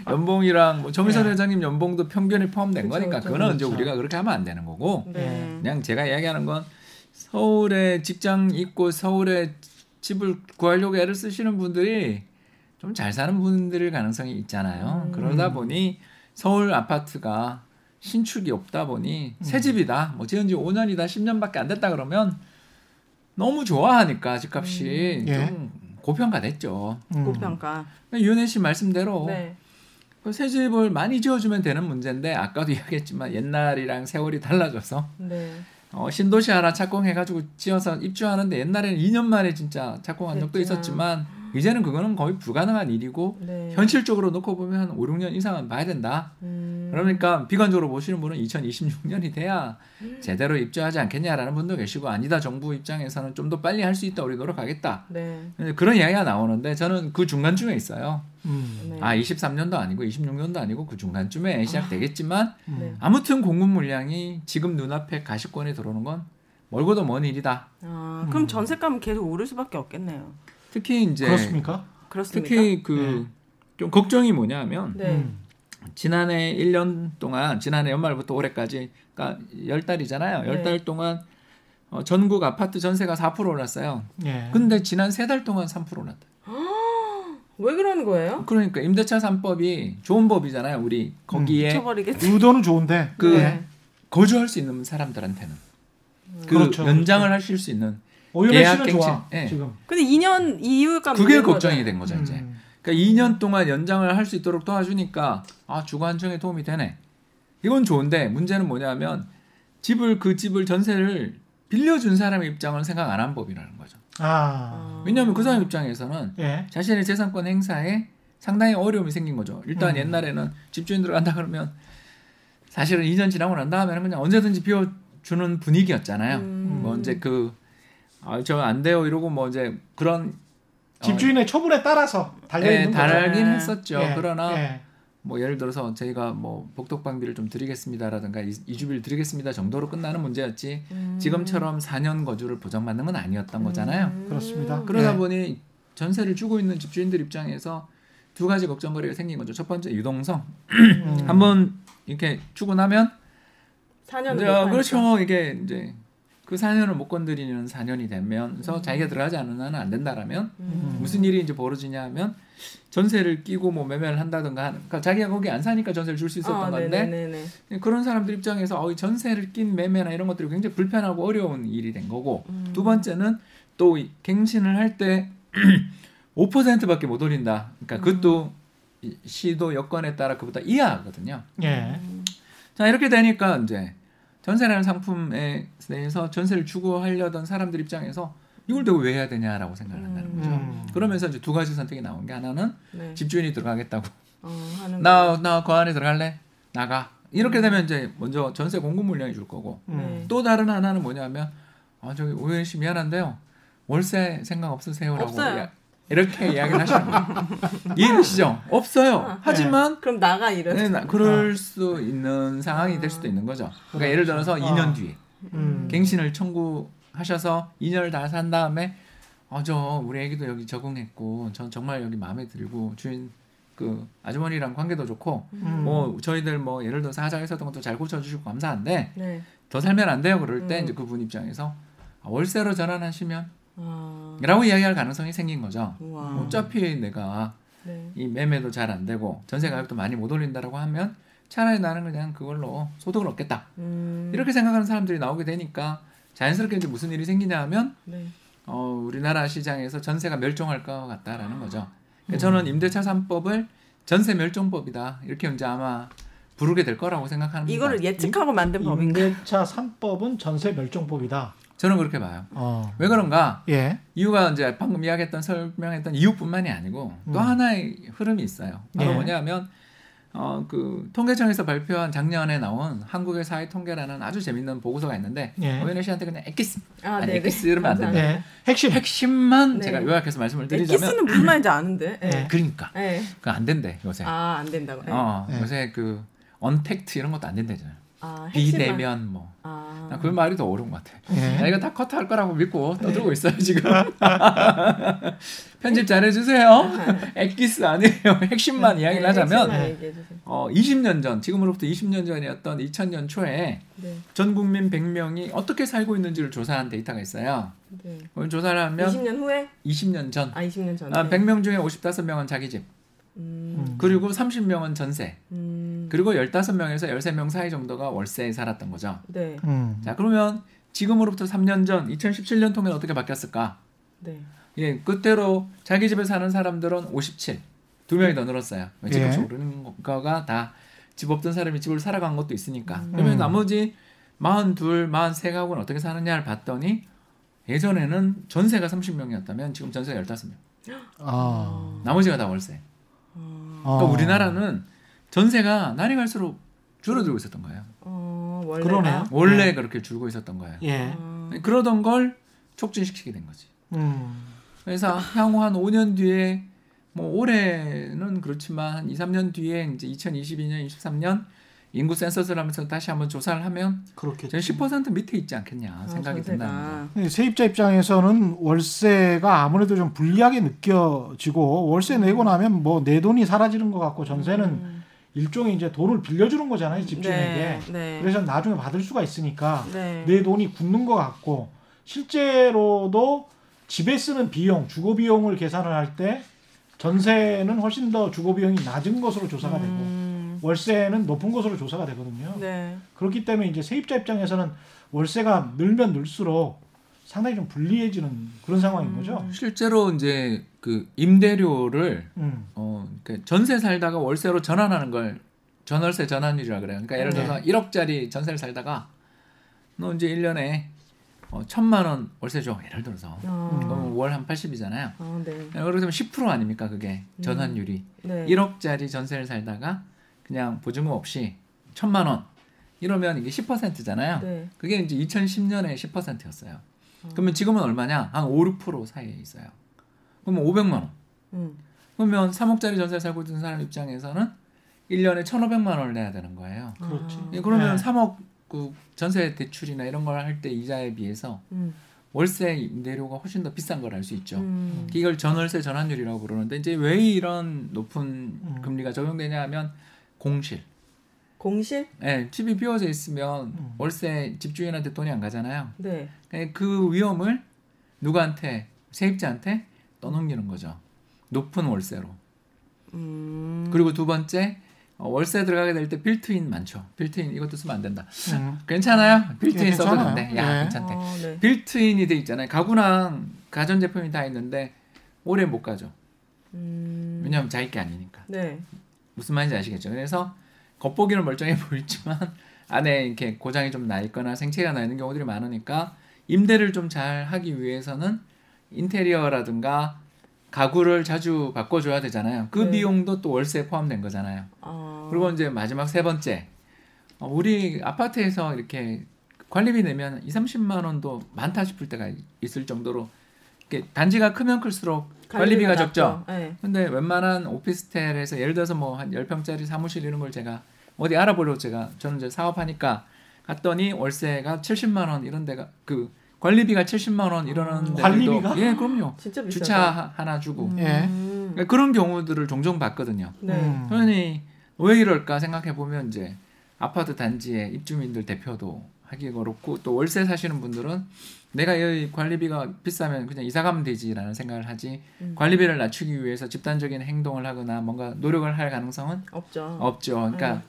D: 연봉이랑 뭐 정의선
C: 네.
D: 회장님 연봉도 평균에 포함된
E: 그쵸,
D: 거니까 그거는 이제. 우리가 그렇게 하면 안 되는 거고
E: 네.
D: 그냥 제가 이야기하는 건 서울에 직장 있고 서울에 집을 구하려고 애를 쓰시는 분들이 좀 잘 사는 분들일 가능성이 있잖아요.
E: 음.
D: 그러다 보니 서울 아파트가 신축이 없다 보니
C: 음.
D: 새 집이다. 뭐 지은 지 5년이다, 10년밖에 안 됐다 그러면 너무 좋아하니까 집값이
C: 음. 예.
D: 좀 고평가됐죠.
C: 음.
E: 고평가.
D: 윤혜 씨 말씀대로
E: 네.
D: 그새 집을 많이 지어주면 되는 문제인데 아까도 이야기했지만 옛날이랑 세월이 달라져서
E: 네.
D: 어, 신도시 하나 착공해가지고 지어서 입주하는데 옛날에는 2년 만에 진짜 착공한 적도
E: 그랬죠.
D: 있었지만 이제는 그거는 거의 불가능한 일이고
E: 네.
D: 현실적으로 놓고 보면 한 5, 6년 이상은 봐야 된다.
E: 음.
D: 그러니까 비관적으로 보시는 분은 2026년이 돼야 제대로 입주하지 않겠냐라는 분도 계시고 아니다 정부 입장에서는 좀 더 빨리 할 수 있다 우리 노력하겠다.
E: 네.
D: 근데 그런 이야기가 나오는데 저는 그 중간쯤에 있어요.
C: 음.
E: 네.
D: 아 23년도 아니고 26년도 아니고 그 중간쯤에 시작되겠지만
C: 음.
E: 네.
D: 아무튼 공급 물량이 지금 눈앞에 가시권에 들어오는 건 멀고도 먼 일이다.
E: 아, 그럼
C: 음.
E: 전세값은 계속 오를 수밖에 없겠네요.
D: 특히 이제
C: 그렇습니까?
E: 그렇습니까?
D: 특히 그좀 걱정이 뭐냐면
E: 네.
C: 음.
D: 지난해 1년 동안 지난해 연말부터 올해까지 그러니까 10달이잖아요.
E: 네.
D: 10달 동안 어, 전국 아파트 전세가 4% 올랐어요.
C: 예.
D: 근데 지난 3달 동안 3% 올랐다.
E: 왜 그러는 거예요?
D: 그러니까 임대차 3법이 좋은 법이잖아요. 우리 거기에
E: 미쳐버리겠지.
C: 의도는 좋은데
D: 그
E: 네.
D: 거주할 수 있는 사람들한테는 그
C: 그렇죠,
D: 연장을 하실 수 있는
C: 오윤혜
D: 계약
C: 씨는
D: 갱신.
C: 좋아.
D: 예.
C: 지금.
E: 근데 2년 이유가
D: 그게 걱정이
E: 거죠.
D: 된 거죠 이제.
C: 음.
D: 그러니까 2년 동안 연장을 할 수 있도록 도와주니까 아 주거 안정에 도움이 되네. 이건 좋은데 문제는 뭐냐면 집을 그 집을 전세를 빌려준 사람의 입장을 생각 안 한 법이라는 거죠.
C: 아.
E: 아.
D: 왜냐하면 그 사람 입장에서는
C: 예.
D: 자신의 재산권 행사에 상당히 어려움이 생긴 거죠. 일단
C: 음.
D: 옛날에는 집주인 들어간다 그러면 사실은 2년 지나고 난 다음에는 그냥 언제든지 비워주는 분위기였잖아요.
E: 음.
D: 뭐 이제 그 아, 저 안 돼요 이러고 뭐 이제 그런 어,
C: 집주인의 처분에 따라서 달려
D: 예,
C: 있는 거죠.
D: 달긴
E: 네.
D: 했었죠.
C: 예,
D: 그러나
C: 예.
D: 뭐 예를 들어서 저희가 뭐 복덕방비를 좀 드리겠습니다라든가 이- 이주비를 드리겠습니다 정도로 끝나는 문제였지
E: 음.
D: 지금처럼 4년 거주를 보장받는 건 아니었던 거잖아요.
E: 음.
C: 그렇습니다.
D: 그러다
C: 네.
D: 보니 전세를 주고 있는 집주인들 입장에서 두 가지 걱정거리가 생긴 거죠. 첫 번째 유동성.
C: 음.
D: 한번 이렇게 주고 나면
E: 4년
D: 이제 그렇죠. 이게 이제 그 4년을 못 건드리는 4년이 되면서 자기가 들어가지 않는 한은 안 된다라면
E: 음.
D: 무슨 일이 이제 벌어지냐 하면 전세를 끼고 뭐 매매를 한다든가 하는 그러니까 자기가 거기 안 사니까 전세를 줄 수 있었던
E: 아,
D: 건데
E: 네네네.
D: 그런 사람들 입장에서 어, 이 전세를 낀 매매나 이런 것들이 굉장히 불편하고 어려운 일이 된 거고
E: 음.
D: 두 번째는 또이 갱신을 할 때 5%밖에 못 올린다. 그러니까 그것도 이 시도 여건에 따라 그보다 이하거든요.
C: 예.
D: 자 이렇게 되니까 이제 전세라는 상품에 대해서 전세를 주고 하려던 사람들 입장에서 이걸 내가 왜 해야 되냐라고 생각을 한다는 거죠.
C: 음.
D: 그러면서 이제 두 가지 선택이 나온 게 하나는
E: 네.
D: 집주인이 들어가겠다고
E: 어, 하는
D: 나나 그 안에 들어갈래 나가 이렇게 되면 이제 먼저 전세 공급 물량이 줄 거고
E: 네.
C: 음.
D: 또 다른 하나는 뭐냐면 아 저기 오해씨 미안한데요 월세 생각 없으세요라고
E: 없어요.
D: 이렇게 이야기를 하시는 거예요 이해되시죠 없어요 하지만
E: 그럼 나가 이런.
D: 네, 나- 그럴 수 있는 상황이 될 수도 있는 거죠 그러니까 예를 들어서
C: 아.
D: 2년 뒤에
C: 음.
D: 갱신을 청구하셔서 2년을 다 산 다음에 어저 우리 애기도 여기 적응했고 전 정말 여기 마음에 들고 주인 그 아주머니랑 관계도 좋고
C: 음.
D: 뭐 저희들 뭐 예를 들어서 하자가 있었던 것도 잘 고쳐주시고 감사한데
E: 네.
D: 더 살면 안 돼요 그럴 때
E: 음.
D: 이제 그분 입장에서 아, 월세로 전환하시면
E: 아,
D: 라고 이야기할 가능성이 생긴 거죠.
E: 와.
D: 어차피 내가
E: 네.
D: 이 매매도 잘 안 되고 전세 가격도 많이 못 올린다라고 하면 차라리 나는 그냥 그걸로 소득을 얻겠다.
E: 음,
D: 이렇게 생각하는 사람들이 나오게 되니까 자연스럽게 이제 무슨 일이 생기냐 하면
E: 네.
D: 어, 우리나라 시장에서 전세가 멸종할 것 같다라는 거죠. 그러니까
C: 음.
D: 저는 임대차 3법을 전세 멸종법이다 이렇게 이제 아마 부르게 될 거라고 생각합니다.
E: 이거를 예측하고 만든 법인가?
C: 임대차 3법은 전세 멸종법이다.
D: 저는 그렇게 봐요.
C: 어.
D: 왜 그런가?
C: 예.
D: 이유가 이제 방금 이야기했던 설명했던 이유뿐만이 아니고 또
C: 음.
D: 하나의 흐름이 있어요. 바로
C: 예.
D: 뭐냐면 어, 그 통계청에서 발표한 작년에 나온 한국의 사회 통계라는 아주 재밌는 보고서가 있는데
C: 예.
D: 오연혜 씨한테 그냥 엑기스
E: 아,
D: 아니. 엑기스 이러면 안 됩니다.
C: 예. 핵심.
D: 핵심만
E: 네.
D: 제가 요약해서 말씀을 드리자면
E: 엑기스는 무슨 말인지 아는데. 예.
C: 네.
D: 그러니까
E: 예.
D: 그거 안 된대 요새.
E: 아, 안 된다고. 예.
D: 어
C: 네.
D: 요새 그 언택트 이런 것도 안 된대잖아요.
E: 아, 핵심만.
D: 비대면 뭐.
E: 아.
D: 난그 말이 더 어려운 것 같아.
C: 예.
D: 나 이거 다 커트할 거라고 믿고 떠들고 있어요 지금. 편집 잘해주세요. 엑기스 아니에요. 핵심만 이야기를
E: 네,
D: 하자면
E: 핵심만 주세요.
D: 어, 20년 전, 지금으로부터 20년 전이었던 2000년 초에
E: 네.
D: 전 국민 100명이 어떻게 살고 있는지를 조사한 데이터가 있어요.
E: 네.
D: 그걸 조사를 하면
E: 20년 후에?
D: 20년 전,
E: 아, 20년 전에.
D: 아, 100명 중에 55명은 자기 집,
E: 음.
C: 음.
D: 그리고 30명은 전세,
E: 음.
D: 그리고 15명에서 13명 사이 정도가 월세에 살았던 거죠.
E: 네.
C: 음.
D: 자, 그러면 지금으로부터 3년 전, 2017년 통계는 어떻게 바뀌었을까?
E: 네.
D: 예, 그때로 자기 집에 사는 사람들은 57, 두 명이 더 늘었어요.
C: 예.
D: 집값이 오르는 거가 다 집 없던 사람이 집을 살아간 것도 있으니까.
E: 음.
D: 그러면
C: 음.
D: 나머지 42, 43가구는 어떻게 사느냐를 봤더니 예전에는 전세가 30명이었다면 지금 전세가 15명.
C: 아.
D: 나머지가 다 월세.
E: 어,
C: 어.
D: 그러니까 우리나라는 전세가 날이 갈수록 줄어들고 있었던 거예요.
E: 어, 원래가?
C: 그러네요.
D: 원래
C: 네.
D: 그렇게 줄고 있었던 거예요.
C: 예.
E: 어,
D: 그러던 걸 촉진시키게 된 거지.
C: 음.
D: 그래서 향후 한 5년 뒤에 뭐 올해는 그렇지만 한 2, 3년 뒤에 이제 2022년, 23년 인구 센서스를 하면서 다시 한번 조사를 하면
C: 그렇겠죠.
D: 저는 10% 밑에 있지 않겠냐
E: 아,
D: 생각이 거죠.
C: 근데 세입자 입장에서는 월세가 아무래도 좀 불리하게 느껴지고 월세 내고 나면 뭐 내 돈이 사라지는 것 같고 전세는
E: 음.
C: 일종의 이제 돈을 빌려주는 거잖아요 집주인에게.
E: 네. 네.
C: 그래서 나중에 받을 수가 있으니까
E: 네.
C: 내 돈이 굳는 것 같고 실제로도 집에 쓰는 비용, 주거 비용을 계산을 할 때 전세는 훨씬 더 주거 비용이 낮은 것으로 조사가 되고
E: 음.
C: 월세는 높은 것으로 조사가 되거든요.
E: 네.
C: 그렇기 때문에 이제 세입자 입장에서는 월세가 늘면 늘수록 상당히 좀 불리해지는 그런 상황인 거죠.
D: 실제로 이제 그 임대료를
C: 음.
D: 어, 그 전세 살다가 월세로 전환하는 걸 전월세 전환율이라 그래요. 그러니까 예를 들어서 1억짜리 전세를 살다가 너 이제 1년에 어, 천만 원 월세 줘. 예를 들어서.
E: 어.
D: 그러면 월 한 80이잖아요.
E: 아, 네.
D: 그렇게 되면 10% 아닙니까 그게 전환율이.
E: 네.
D: 1억짜리 전세를 살다가 그냥 보증금 없이 천만 원 이러면 이게 10%잖아요.
E: 네.
D: 그게 이제 2010년에 10%였어요. 그러면 지금은 얼마냐? 한 5, 6% 사이에 있어요. 그러면 500만 원.
E: 음.
D: 그러면 3억짜리 전세 살고 있는 사람 입장에서는 1년에 1,500만 원을 내야 되는 거예요.
C: 그렇지.
D: 예, 그러면
C: 네.
D: 3억 그 전세 대출이나 이런 걸 할 때 이자에 비해서
E: 음.
D: 월세 임대료가 훨씬 더 비싼 걸 알 수 있죠.
E: 음.
D: 이걸 전월세 전환율이라고 부르는데 이제 왜 이런 높은
C: 음.
D: 금리가 적용되냐 하면 공실.
E: 공실?
D: 예, 집이 비워져 있으면
C: 음.
D: 월세 집주인한테 돈이 안 가잖아요.
E: 네.
D: 예, 그 위험을 누구한테 세입자한테 떠넘기는 거죠. 높은 월세로.
E: 음.
D: 그리고 두 번째 어, 월세 들어가게 될 때 빌트인 많죠. 빌트인 이것도 쓰면 안 된다.
C: 음.
D: 괜찮아요? 빌트인
C: 예,
D: 써도
C: 괜찮아요.
D: 된대. 야
C: 예.
D: 괜찮대.
E: 어, 네.
D: 빌트인이 돼 있잖아요. 가구랑 가전 제품이 다 있는데 오래 못 가죠.
E: 음.
D: 왜냐하면 자기 게 아니니까.
E: 네.
D: 무슨 말인지 아시겠죠? 그래서 겉보기는 멀쩡해 보이지만 안에 이렇게 고장이 좀 나 있거나 생체가 나 있는 경우들이 많으니까 임대를 좀 잘 하기 위해서는 인테리어라든가 가구를 자주 바꿔줘야 되잖아요. 그
E: 네.
D: 비용도 또 월세에 포함된 거잖아요.
E: 어.
D: 그리고 이제 마지막 세 번째, 어, 우리 아파트에서 이렇게 관리비 내면 2, 30만 원도 많다 싶을 때가 있을 정도로 단지가 크면 클수록 관리비가 적죠.
E: 네.
D: 근데 웬만한 오피스텔에서 예를 들어서 뭐한 10평짜리 사무실 이런 걸 제가 어디 알아보려고 제가 저는 이제 사업하니까 갔더니 월세가 70만 원 이런 데가 그 관리비가 70만 원 이러는 데도
C: 관리비가?
D: 예, 그럼요.
E: 진짜 비싸다.
D: 주차 하- 하나 주고
E: 음.
C: 예.
D: 그러니까 그런 경우들을 종종 봤거든요.
E: 네.
C: 음.
D: 그러니 왜 이럴까 생각해 보면 이제 아파트 단지의 입주민들 대표도 하기 어렵고 또 월세 사시는 분들은 내가 여기 관리비가 비싸면 그냥 이사 가면 되지라는 생각을 하지
E: 음.
D: 관리비를 낮추기 위해서 집단적인 행동을 하거나 뭔가 노력을 할 가능성은
E: 없죠.
D: 없죠. 그러니까
E: 음.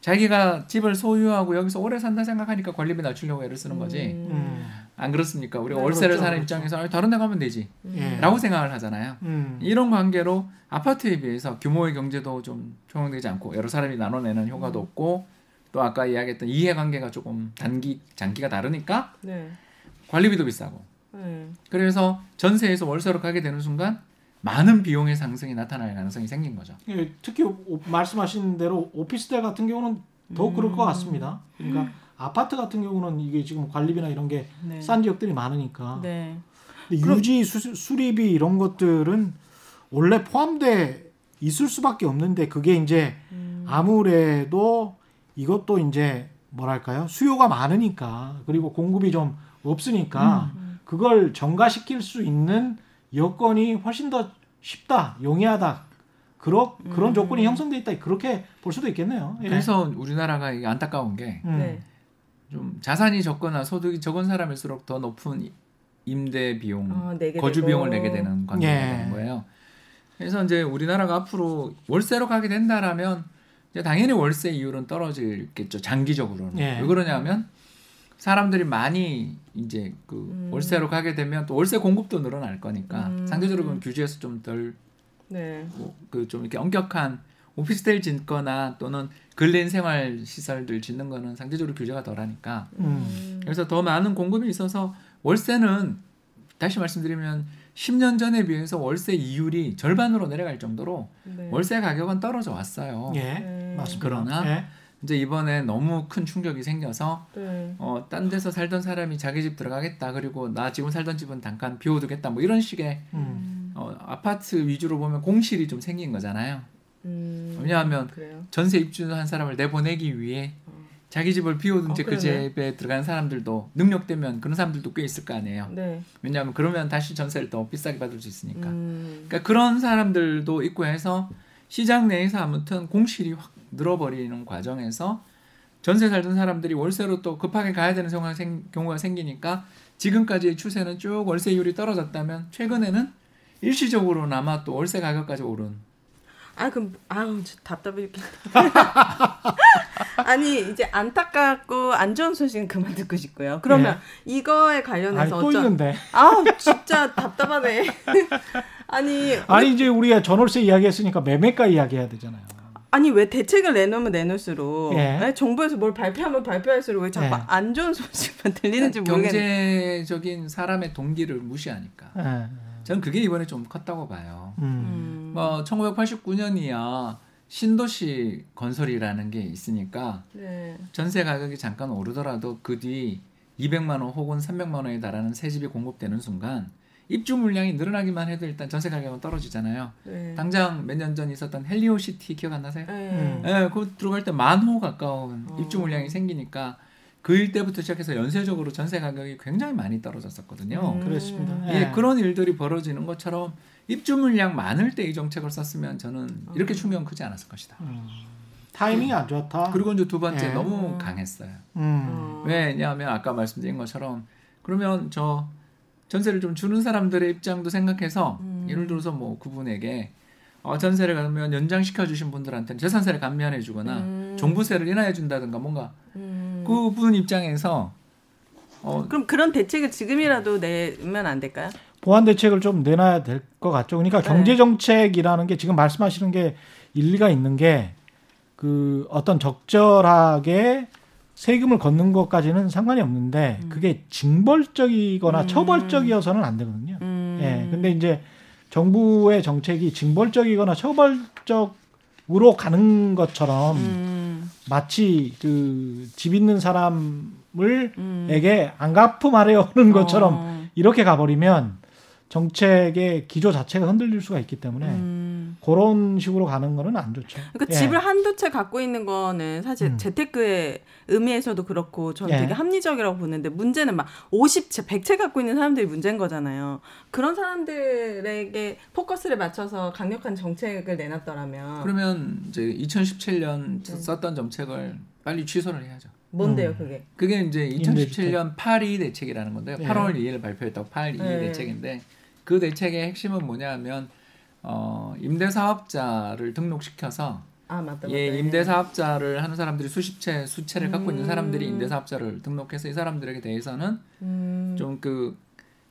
D: 자기가 집을 소유하고 여기서 오래 산다 생각하니까 관리비 낮추려고 애를 쓰는 거지.
C: 음.
D: 안 그렇습니까? 우리가
E: 네,
D: 월세를
C: 그렇죠,
D: 사는
C: 그렇죠.
D: 입장에서 아, 다른 데 가면 되지.
C: 예.
D: 라고 생각을 하잖아요.
C: 음.
D: 이런 관계로 아파트에 비해서 규모의 경제도 좀 조정되지 않고 여러 사람이 나눠내는 효과도
E: 음.
D: 없고 또 아까 이야기했던 이해관계가 조금 단기 장기가 다르니까
E: 네.
D: 관리비도 비싸고
E: 네.
D: 그래서 전세에서 월세로 가게 되는 순간 많은 비용의 상승이 나타날 가능성이 생긴 거죠.
C: 예, 특히 오- 말씀하신 대로 오피스텔 같은 경우는 더
E: 음.
C: 그럴 것 같습니다. 그러니까 아파트 같은 경우는 이게 지금 관리비나 이런 게싼
E: 네.
C: 지역들이 많으니까
E: 네.
C: 근데 유지 수, 수리비 이런 것들은 원래 포함돼 있을 수밖에 없는데 그게 이제
E: 음.
C: 아무래도 이것도 이제 뭐랄까요 수요가 많으니까 그리고 공급이 좀 없으니까 그걸 전가시킬 수 있는 여건이 훨씬 더 쉽다 용이하다 그런 그런
E: 음.
C: 조건이 형성돼 있다 그렇게 볼 수도 있겠네요. 예.
D: 그래서 우리나라가 이게 안타까운 게좀
C: 음.
E: 네.
D: 자산이 적거나 소득이 적은 사람일수록 더 높은 임대 비용,
E: 어,
D: 거주. 비용을 내게 되는 관계가
C: 예.
D: 되는 거예요. 그래서 이제 우리나라가 앞으로 월세로 가게 된다라면 이제 당연히 월세 이율은 떨어지겠죠. 장기적으로는.
C: 예.
D: 왜 그러냐면 사람들이 많이 이제 그
E: 음.
D: 월세로 가게 되면 또 월세 공급도 늘어날 거니까
E: 음.
D: 상대적으로 그건 규제에서 좀덜
E: 네.
D: 그좀 이렇게 엄격한 오피스텔 짓거나 또는 근린 생활 시설들 짓는 거는 상대적으로 규제가 덜하니까
C: 음.
D: 그래서 더 많은 공급이 있어서 월세는 다시 말씀드리면 10년 전에 비해서 월세 이율이 절반으로 내려갈 정도로
E: 네.
D: 월세 가격은 떨어져 왔어요.
C: 예
E: 네.
C: 맞습니다.
D: 그러나
C: 예.
D: 이제 이번에 너무 큰 충격이 생겨서
E: 네.
D: 어, 딴 데서 살던 사람이 자기 집 들어가겠다. 그리고 나 지금 살던 집은 잠깐 비워두겠다. 뭐 이런 식의
C: 음.
D: 어, 아파트 위주로 보면 공실이 좀 생긴 거잖아요.
E: 음.
D: 왜냐하면
E: 그래요.
D: 전세 입주한 사람을 내보내기 위해 자기 집을 비워둔 채
E: 어,
D: 그
E: 그러네.
D: 집에 들어가는 사람들도 능력되면 그런 사람들도 꽤 있을 거 아니에요.
E: 네.
D: 왜냐하면 그러면 다시 전세를 더 비싸게 받을 수 있으니까.
E: 음.
D: 그러니까 그런 사람들도 있고 해서 시장 내에서 아무튼 공실이 확 늘어버리는 과정에서 전세 살던 사람들이 월세로 또 급하게 가야 되는 경우가 생기니까 지금까지의 추세는 쭉 월세율이 떨어졌다면 최근에는 일시적으로나마 또 월세 가격까지 오른
E: 아 그럼 아우 저 답답해 죽겠다. 아니 이제 안타깝고 안 좋은 소식은 그만 듣고 싶고요. 그러면 이거에
C: 아니
E: 관련해서
C: 또
E: 어쩌
C: 있는데
E: 아우 진짜 답답하네. 아니
C: 아니 이제 우리가 전월세 이야기했으니까 매매가 이야기해야 되잖아요.
E: 아니 왜 대책을 내놓으면 내놓을수록
C: 예.
E: 네? 정부에서 뭘 발표하면 발표할수록 왜 자꾸
C: 예.
E: 안 좋은 소식만 들리는지 모르겠네.
D: 경제적인 사람의 동기를 무시하니까
C: 예.
D: 저는 그게 이번에 좀 컸다고 봐요.
C: 음.
E: 음.
D: 뭐 1989년이야 신도시 건설이라는 게 있으니까
E: 네.
D: 전세 가격이 잠깐 오르더라도 그 뒤 200만 원 혹은 300만 원에 달하는 새 집이 공급되는 순간 입주 물량이 늘어나기만 해도 일단 전세 가격은 떨어지잖아요.
E: 네.
D: 당장 몇 년 전 있었던 헬리오 시티 기억 안 나세요?
E: 네.
C: 음.
D: 예, 그 들어갈 때 만 호 가까운
E: 어.
D: 입주 물량이 생기니까 그 일때부터 시작해서 연쇄적으로 전세 가격이 굉장히 많이 떨어졌었거든요.
E: 음.
C: 그렇습니다.
D: 예,
C: 예.
D: 그런 일들이 벌어지는 것처럼 입주 물량 많을 때 이 정책을 썼으면 저는
E: 음.
D: 이렇게 충격은 크지 않았을 것이다.
C: 음. 타이밍이 안 좋다.
D: 그리고 이제 두 번째
C: 예.
D: 너무
E: 음.
D: 강했어요.
C: 음.
E: 어.
D: 왜냐하면 아까 말씀드린 것처럼 그러면 저 전세를 좀 주는 사람들의 입장도 생각해서
E: 음.
D: 예를 들어서 뭐 그분에게 어, 전세를 가면 연장시켜 주신 분들한테는 재산세를 감면해 주거나
E: 음.
D: 종부세를 인하해 준다든가 뭔가
E: 음.
D: 그분 입장에서 어,
E: 그럼 그런 대책을 지금이라도 내면 안 될까요?
C: 보완 대책을 좀 내놔야 될 것 같죠. 그러니까
E: 네.
C: 경제 정책이라는 게 지금 말씀하시는 게 일리가 있는 게 그 어떤 적절하게 세금을 걷는 것까지는 상관이 없는데
E: 음.
C: 그게 징벌적이거나
E: 음.
C: 처벌적이어서는 안 되거든요.
E: 음.
C: 예. 근데 이제 정부의 정책이 징벌적이거나 처벌적으로 가는 것처럼
E: 음.
C: 마치 그 집 있는 사람을
E: 음.
C: 에게 안 갚음하려는 것처럼
E: 어.
C: 이렇게 가버리면 정책의 기조 자체가 흔들릴 수가 있기 때문에
E: 음.
C: 그런 식으로 가는 거는 안 좋죠.
E: 그러니까
C: 예.
E: 집을 한두 채 갖고 있는 거는 사실
C: 음.
E: 재테크의 의미에서도 그렇고 저는
C: 예.
E: 되게 합리적이라고 보는데 문제는 막 50채, 100채 갖고 있는 사람들이 문제인 거잖아요. 그런 사람들에게 포커스를 맞춰서 강력한 정책을 내놨더라면
D: 그러면 이제 2017년
E: 네.
D: 썼던 정책을 빨리 취소를 해야죠.
E: 뭔데요,
C: 음.
E: 그게?
D: 그게 이제
C: 임대주택.
D: 2017년 8.2 대책이라는 건데요.
C: 네.
D: 8월 2일 발표했다고 8.2
E: 네.
D: 대책인데 그 대책의 핵심은 뭐냐면 어, 임대 사업자를 등록시켜서
E: 아, 맞다. 맞다.
D: 예, 임대 사업자를 하는 사람들이 수십 채, 수채를 갖고 있는
E: 음.
D: 사람들이 임대 사업자를 등록해서 이 사람들에게 대해서는
E: 음.
D: 좀그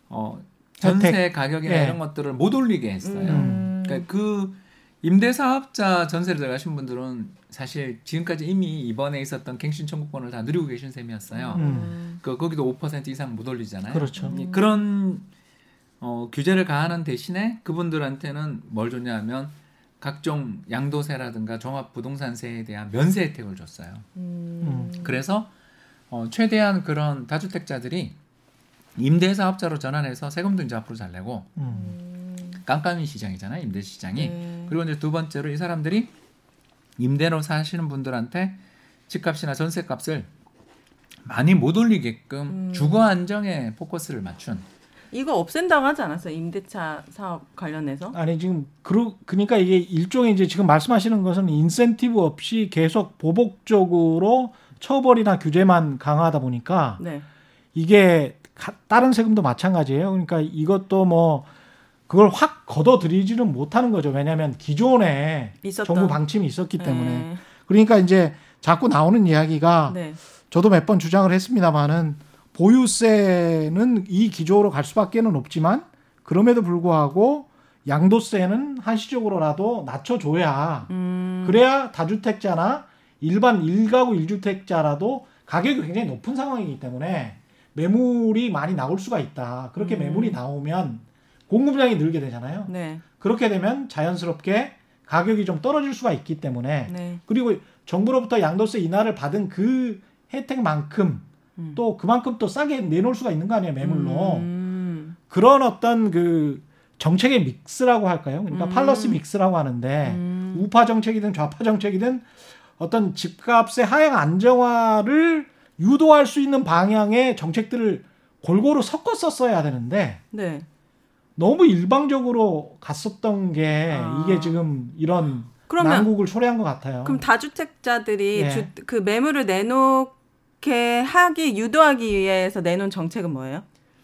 D: 어, 전세 가격이나
C: 예.
D: 이런 것들을 못 올리게 했어요.
E: 음.
D: 그러니까 그 임대 사업자 전세를 들어가신 분들은 사실 지금까지 이미 이번에 있었던 갱신 청구권을 다 누리고 계신 셈이었어요.
C: 음.
D: 그 거기도 5% 이상 못 올리잖아요.
C: 그렇죠.
D: 이- 그런 어, 규제를 가하는 대신에 그분들한테는 뭘 줬냐면 각종 양도세라든가 종합 부동산세에 대한 면세 혜택을 줬어요.
E: 음.
D: 그래서 어, 최대한 그런 다주택자들이 임대사업자로 전환해서 세금도 이제 앞으로 잘 내고
C: 음.
E: 음.
D: 깜깜이 시장이잖아요. 임대 시장이.
E: 네.
D: 그리고 이제 두 번째로 이 사람들이 임대로 사시는 분들한테 집값이나 전세값을 많이 못 올리게끔
E: 음.
D: 주거 안정에 포커스를 맞춘
E: 이거 없앤다고 하지 않았어요? 임대차 사업 관련해서?
C: 아니 지금 그러 그러니까 이게 일종의 이제 지금 말씀하시는 것은 인센티브 없이 계속 보복적으로 처벌이나 규제만 강화하다 보니까
E: 네.
C: 이게 가- 다른 세금도 마찬가지예요. 그러니까 이것도 뭐 그걸 확 걷어들이지는 못하는 거죠. 왜냐하면 기존에
E: 있었던.
C: 정부 방침이 있었기 때문에.
E: 네.
C: 그러니까 이제 자꾸 나오는 이야기가
E: 네.
C: 저도 몇 번 주장을 했습니다만은 보유세는 이 기조로 갈 수밖에는 없지만 그럼에도 불구하고 양도세는 한시적으로라도 낮춰줘야
E: 음.
C: 그래야 다주택자나 일반 일가구 일주택자라도 가격이 굉장히 높은 상황이기 때문에 매물이 많이 나올 수가 있다. 그렇게
E: 음.
C: 매물이 나오면 공급량이 늘게 되잖아요.
E: 네.
C: 그렇게 되면 자연스럽게 가격이 좀 떨어질 수가 있기 때문에
E: 네.
C: 그리고 정부로부터 양도세 인하를 받은 그 혜택만큼
E: 음.
C: 또 그만큼 또 싸게 내놓을 수가 있는 거 아니에요 매물로
E: 음.
C: 그런 어떤 그 정책의 믹스라고 할까요? 그러니까
E: 음.
C: 팔러스 믹스라고 하는데
E: 음.
C: 우파 정책이든 좌파 정책이든 어떤 집값의 하향 안정화를 유도할 수 있는 방향의 정책들을 골고루 섞어 썼어야 되는데
E: 네.
C: 너무 일방적으로 갔었던 게
E: 아.
C: 이게 지금 이런
E: 그러면
C: 난국을 초래한 것 같아요.
E: 그럼 다주택자들이
C: 예.
E: 주, 그 매물을 내놓 게 하기 유도하기 위해서 내놓은 정책은 뭐예요?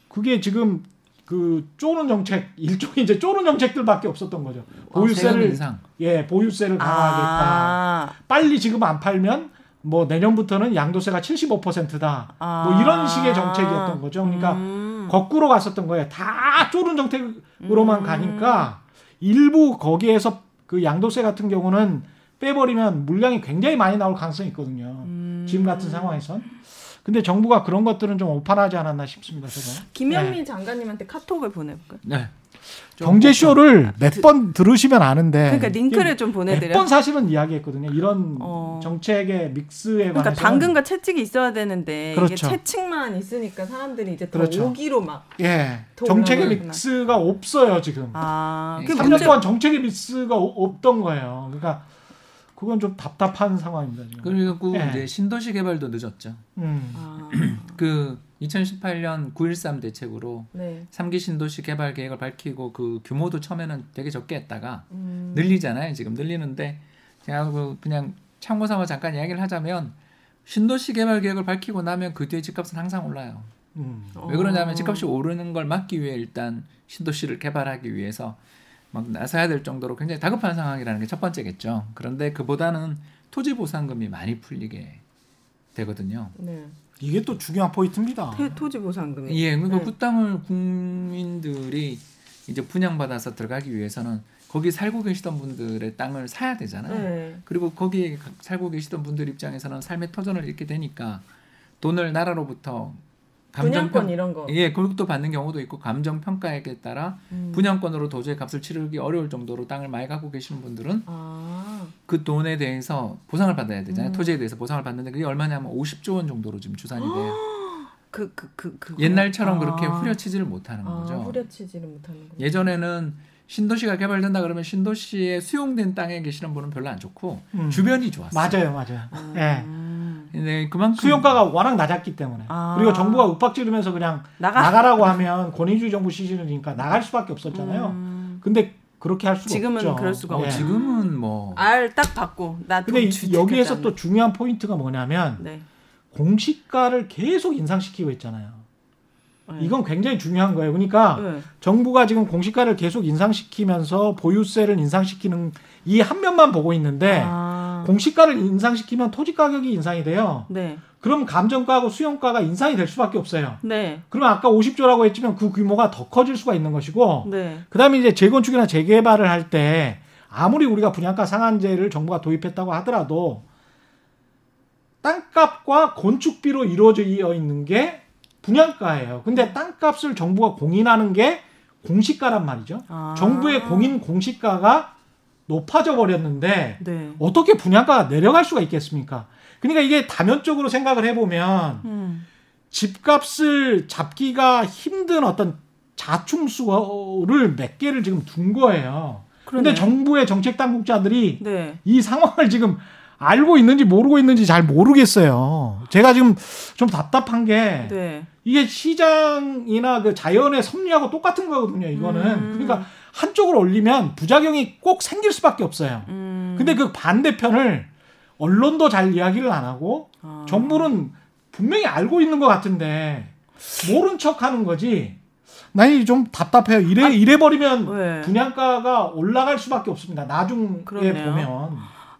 C: 그게 지금 그 쪼는 정책 일종의 이제 쪼는 정책들밖에 없었던 거죠.
D: 세금
C: 보유세를
D: 인상.
C: 예 보유세를 강화하겠다.
E: 아,
C: 빨리 지금 안 팔면 뭐 내년부터는 양도세가 75%다.
E: 아.
C: 뭐 이런 식의 정책이었던 거죠. 그러니까
E: 음.
C: 거꾸로 갔었던 거예요. 다 쪼는 정책으로만
E: 음.
C: 가니까 일부 거기에서 그 양도세 같은 경우는 빼버리면 물량이 굉장히 많이 나올 가능성이 있거든요.
E: 음.
C: 지금 같은 상황에선. 근데 정부가 그런 것들은 좀 오판하지 않았나 싶습니다. 저도.
E: 김현미 장관님한테 카톡을 보내볼까요?
D: 네. 좀
C: 경제쇼를 몇 번 들으시면 아는데.
E: 그러니까 링크를 좀 보내드려.
C: 몇번 사실은 이야기했거든요. 이런
E: 어.
C: 정책의 믹스에
E: 그러니까. 당근과 채찍이 있어야 되는데 이게
C: 그렇죠.
E: 채찍만 있으니까 사람들이 이제 더
C: 그렇죠.
E: 오기로 막.
C: 예.
E: 더
C: 정책의
E: 올라가는구나.
C: 믹스가 없어요, 지금.
E: 아,
D: 네,
E: 그
C: 3년
E: 문제.
C: 동안 정책의 믹스가 오- 없던 거예요. 그러니까 그건 좀 답답한 상황입니다, 지금.
D: 그리고
C: 예.
D: 이제 신도시 개발도 늦었죠.
C: 음.
E: 아,
D: 그 2018년 9.13 대책으로
E: 네.
D: 3기 신도시 개발 계획을 밝히고 그 규모도 처음에는 되게 적게 했다가
E: 음.
D: 늘리잖아요. 지금 늘리는데 제가 그 그냥 참고 삼아 잠깐 이야기를 하자면 신도시 개발 계획을 밝히고 나면 그 뒤에 집값은 항상 올라요.
C: 음.
E: 어.
D: 왜 그러냐면 집값이 오르는 걸 막기 위해 일단 신도시를 개발하기 위해서 막 나서야 될 정도로 굉장히 다급한 상황이라는 게 첫 번째겠죠. 그런데 그보다는 토지 보상금이 많이 풀리게 되거든요.
E: 네.
C: 이게 또 중요한 포인트입니다.
E: 태- 토지 보상금이.
D: 예, 그러니까
E: 네.
D: 그 땅을 국민들이 이제 분양받아서 들어가기 위해서는 거기 살고 계시던 분들의 땅을 사야 되잖아요.
E: 네.
D: 그리고 거기에 가- 살고 계시던 분들 입장에서는 삶의 터전을 잃게 되니까 돈을 나라로부터
E: 분양권 이런 거.
D: 예, 교육도 받는 경우도 있고 감정 평가에 따라
E: 음.
D: 분양권으로 도저히 값을 치르기 어려울 정도로 땅을 많이 갖고 계시는 분들은
E: 아,
D: 그 돈에 대해서 보상을 받아야 되잖아요.
E: 음.
D: 토지에 대해서 보상을 받는데 그게 얼마냐면 50조 원 정도로 지금 추산이 돼요.
E: 그, 그, 그, 그.
D: 옛날처럼
E: 아.
D: 그렇게 후려치지를 못하는
E: 아,
D: 거죠.
E: 후려치지를 못하는 거.
D: 예전에는 신도시가 개발된다 그러면 신도시에 수용된 땅에 계시는 분은 별로 안 좋고
C: 음.
D: 주변이 좋았어요.
C: 맞아요, 맞아요.
E: 아.
C: 예.
D: 근 데 그만큼
C: 수용가가 워낙 낮았기 때문에.
E: 아.
C: 그리고 정부가 윽박 지르면서 그냥
E: 나가.
C: 나가 라고 하면 권위주의 정부 시즌이니까 나갈 수밖에 없었잖아요.
E: 음.
C: 근데 그렇게 할 수가
E: 지금은
C: 없죠.
E: 그럴 수가
C: 예.
E: 없죠.
D: 지금은 뭐
E: 알 딱 받고 나돈
C: 근데 이- 여기에서 또 중요한 포인트가 뭐냐면
E: 네.
C: 공시가를 계속 인상시키고 있잖아요.
E: 네.
C: 이건 굉장히 중요한 거예요. 그러니까
E: 네.
C: 정부가 지금 공시가를 계속 인상시키면서 보유세를 인상시키는 이 한 면만 보고 있는데
E: 아.
C: 공시가를 인상시키면 토지 가격이 인상이 돼요.
E: 네.
C: 그럼 감정가하고 수용가가 인상이 될 수밖에 없어요.
E: 네.
C: 그러면 아까 50조라고 했지만 그 규모가 더 커질 수가 있는 것이고
E: 네.
C: 그다음에 이제 재건축이나 재개발을 할 때 아무리 우리가 분양가 상한제를 정부가 도입했다고 하더라도 땅값과 건축비로 이루어져 있는 게 분양가예요. 근데 땅값을 정부가 공인하는 게 공시가란 말이죠.
E: 아.
C: 정부의 공인 공시가가 높아져 버렸는데
E: 네.
C: 어떻게 분양가가 내려갈 수가 있겠습니까? 그러니까 이게 다면적으로 생각을 해보면
E: 음.
C: 집값을 잡기가 힘든 어떤 자충수를 몇 개를 지금 둔 거예요.
E: 그러네.
C: 정부의 정책 당국자들이
E: 네.
C: 이 상황을 지금 알고 있는지 모르고 있는지 잘 모르겠어요. 제가 지금 좀 답답한 게
E: 네.
C: 이게 시장이나 그 자연의 섭리하고 똑같은 거거든요. 이거는
E: 음.
C: 그러니까 한쪽으로 올리면 부작용이 꼭 생길 수밖에 없어요.
E: 음.
C: 근데 그 반대편을 언론도 잘 이야기를 안 하고
E: 아.
C: 정부는 분명히 알고 있는 것 같은데 모른 척 하는 거지. 난이 좀 답답해요. 이래 이래 버리면
E: 네.
C: 분양가가 올라갈 수밖에 없습니다. 나중에
E: 그러네요.
C: 보면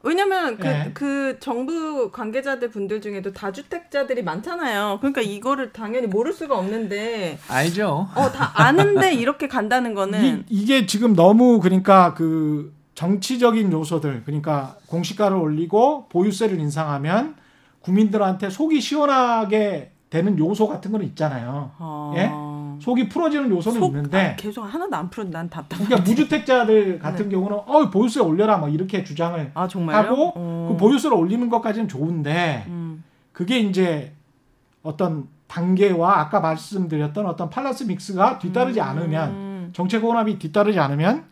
E: 왜냐면 그,
C: 네.
E: 그 정부 관계자들 분들 중에도 다주택자들이 많잖아요. 그러니까 이거를 당연히 모를 수가 없는데
D: 알죠.
E: 어 다 아는데 이렇게 간다는 거는
C: 이, 게 지금 너무 그러니까 그 정치적인 요소들 그러니까 공시가를 올리고 보유세를 인상하면 국민들한테 속이 시원하게 되는 요소 같은 거는 있잖아요.
E: 어...
C: 예? 속이 풀어지는 요소는
E: 속-
C: 있는데
E: 아, 계속 하나도 안 풀은 난 답답해.
C: 그러니까 무주택자들 같은 경우는 어 보유세 올려라 뭐 이렇게 주장을
E: 아?
C: 하고
E: 어.
C: 그 보유세를 올리는 것까지는 좋은데
E: 음.
C: 그게 이제 어떤 단계와 아까 말씀드렸던 어떤 팔라스 믹스가 뒤따르지 않으면
E: 음.
C: 정책 혼합이 뒤따르지 않으면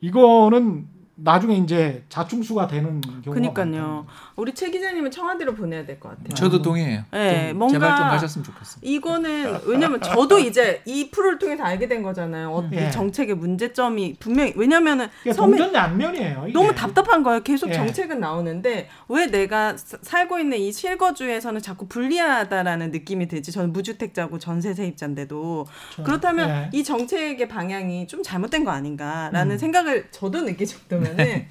C: 이거는 나중에 이제 자충수가 되는 경우가
E: 그니까요. 우리 최 기자님은 청와대로 보내야 될 것 같아요.
D: 저도 동의해요.
E: 네,
D: 좀
E: 뭔가-
D: 제발 좀 가셨으면 좋겠어.
E: 이거는 왜냐면 저도 이제 이 프로를 통해서 알게 된 거잖아요. 어, 이
C: 예.
E: 정책의 문제점이 분명히 왜냐면은
C: 이게
E: 서민
C: 동전 양면이에요. 이게.
E: 너무 답답한 거예요. 계속
C: 예.
E: 정책은 나오는데 왜 내가 사- 살고 있는 이 실거주에서는 자꾸 불리하다라는 느낌이 들지. 저는 무주택자고 전세 세입자인데도 그렇다면
C: 예.
E: 이 정책의 방향이 좀 잘못된 거 아닌가라는
C: 음.
E: 생각을 저도 정도 면은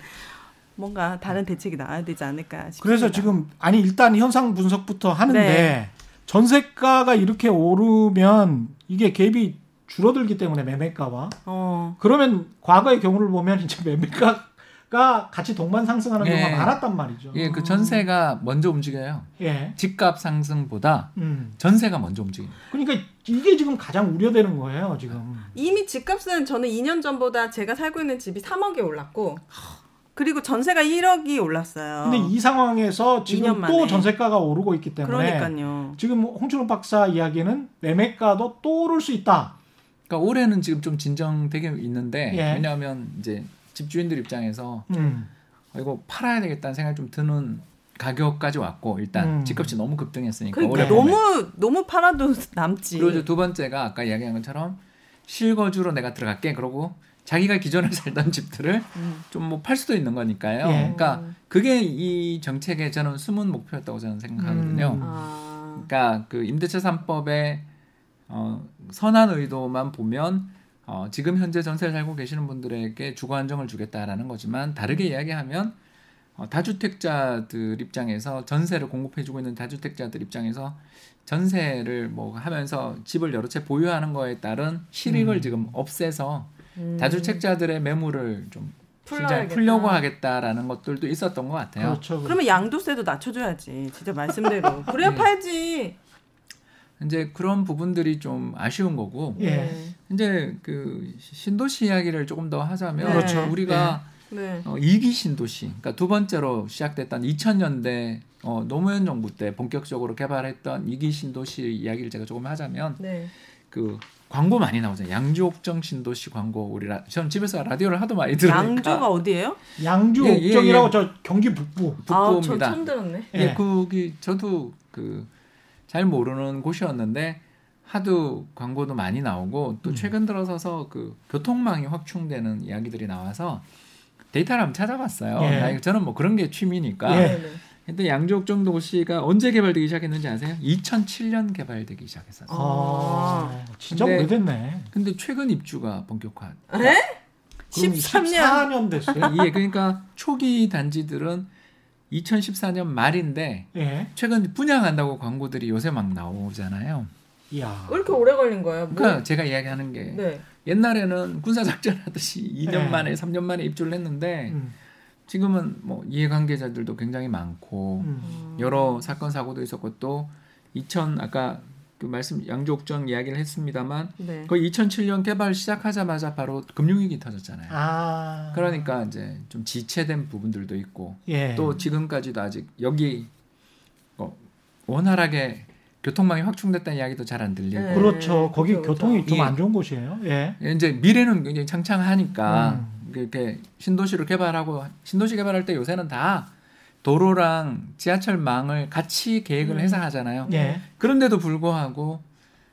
E: 뭔가 다른 대책이 나와야 되지 않을까 싶습니다.
C: 그래서 지금 아니 일단 현상 분석부터 하는데
E: 네.
C: 전세가가 이렇게 오르면 이게 갭이 줄어들기 때문에 매매가와
E: 어.
C: 그러면 과거의 경우를 보면 이제 매매가가 같이 동반 상승하는
D: 예.
C: 경우가 많았단 말이죠.
D: 예, 그 전세가 먼저 움직여요.
C: 예.
D: 집값 상승보다
C: 음.
D: 전세가 먼저 움직여요.
C: 그러니까 이게 지금 가장 우려되는 거예요, 지금.
E: 이미 집값은 저는 2년 전보다 제가 살고 있는 집이 3억이 올랐고 그리고 전세가 1억이 올랐어요.
C: 근데 이 상황에서
E: 2년
C: 지금 또. 전세가가 오르고 있기 때문에
E: 그러니까요.
C: 지금 홍준호 박사 이야기는 매매가도 또 오를 수 있다.
D: 그러니까 올해는 지금 좀 진정되게 있는데
C: 예.
D: 왜냐하면 이제 집주인들 입장에서
C: 음.
D: 어, 이거 팔아야 되겠다는 생각이 좀 드는 가격까지 왔고 일단
C: 음.
D: 집값이 너무 급등했으니까
E: 그러니까. 너무 너무 팔아도 남지.
D: 그리고 두 번째가 아까 이야기한 것처럼 실거주로 내가 들어갈게 그러고 자기가 기존에 살던 집들을
E: 음.
D: 좀뭐 팔 수도 있는 거니까요.
C: 예.
D: 그러니까 그게 이 정책의 저는 숨은 목표였다고 저는 생각하거든요.
C: 음.
E: 아.
D: 그러니까 그 임대차 3법의 어, 선한 의도만 보면 어, 지금 현재 전세를 살고 계시는 분들에게 주거 안정을 주겠다라는 거지만 다르게 이야기하면 어, 다주택자들 입장에서 전세를 공급해주고 있는 다주택자들 입장에서 전세를 뭐 하면서 집을 여러 채 보유하는 거에 따른 실익을
C: 음.
D: 지금 없애서
E: 음.
D: 다주택자들의 매물을 좀 시장에
E: 풀어야겠다.
D: 풀려고 하겠다라는 것들도 있었던 것 같아요.
C: 그렇죠.
E: 그러면 양도세도 낮춰줘야지. 진짜 말씀대로. 그래야
D: 예.
E: 팔지.
D: 이제 그런 부분들이 좀 아쉬운 거고
C: 예.
E: 네.
D: 이제 그 신도시 이야기를 조금 더 하자면
E: 네. 그렇죠.
D: 우리가
E: 네.
D: 어, 이기 신도시, 그러니까 두 번째로 시작됐던 2000년대 어, 노무현 정부 때 본격적으로 개발했던 이기 신도시 이야기를 제가 조금 하자면
E: 네.
D: 그 광고 많이 나오잖아요. 양주 옥정 신도시 광고 우리 라, 전 집에서 라디오를 하도 많이 들으니까
E: 양조가 어디예요?
C: 양주
D: 예, 예,
C: 옥정이라고
D: 예.
C: 저 경기 북부.
E: 아, 저
D: 북부입니다.
E: 처음 들었네.
D: 예,
C: 예.
D: 거기 저도 그 잘 모르는 곳이었는데 하도 광고도 많이 나오고 또
C: 음.
D: 최근 들어서서 그 교통망이 확충되는 이야기들이 나와서 데이터를 한번 찾아봤어요.
C: 예.
D: 나- 저는 뭐 그런 게 취미니까.
C: 예.
E: 네네.
D: 근데 양조옥정 도시가 언제 개발되기 시작했는지 아세요? 2007년 개발되기 시작했었어요.
C: 아, 진짜
D: 근데-
C: 오래됐네.
D: 근데 최근 입주가 본격화.
E: 에?
C: 그럼
E: 13년.
C: 14년 됐어요.
D: 예, 그러니까 초기 단지들은 2014년 말인데
C: 예.
D: 최근 분양한다고 광고들이 요새 막 나오잖아요.
C: 이야.
E: 왜 이렇게 오래 걸린 거예요? 뭐-
D: 그러니까 제가 이야기하는 게
E: 네.
D: 옛날에는 군사 작전 하듯이 2년
C: 네.
D: 만에 3년 만에 입주를 했는데
C: 음,
D: 지금은 뭐 이해관계자들도 굉장히 많고
C: 음.
D: 여러 사건 사고도 있었고 또 2000 아까 그 말씀 양조옥정 이야기를 했습니다만
E: 네.
D: 거의 2007년 개발 시작하자마자 바로 금융위기 터졌잖아요.
C: 아.
D: 그러니까 이제 좀 지체된 부분들도 있고
C: 예.
D: 또 지금까지도 아직 여기 어, 원활하게 교통망이 확충됐다는 이야기도 잘 안 들리고
E: 네.
C: 그렇죠. 거기
E: 그렇죠,
C: 교통이
D: 그렇죠.
C: 좀
D: 예.
C: 안 좋은 곳이에요. 예.
D: 이제 미래는 굉장히 창창하니까
C: 음.
D: 이렇게 신도시를 개발하고 신도시 개발할 때 요새는 다 도로랑 지하철망을 같이 계획을
E: 음.
D: 해서 하잖아요.
C: 예.
D: 그런데도 불구하고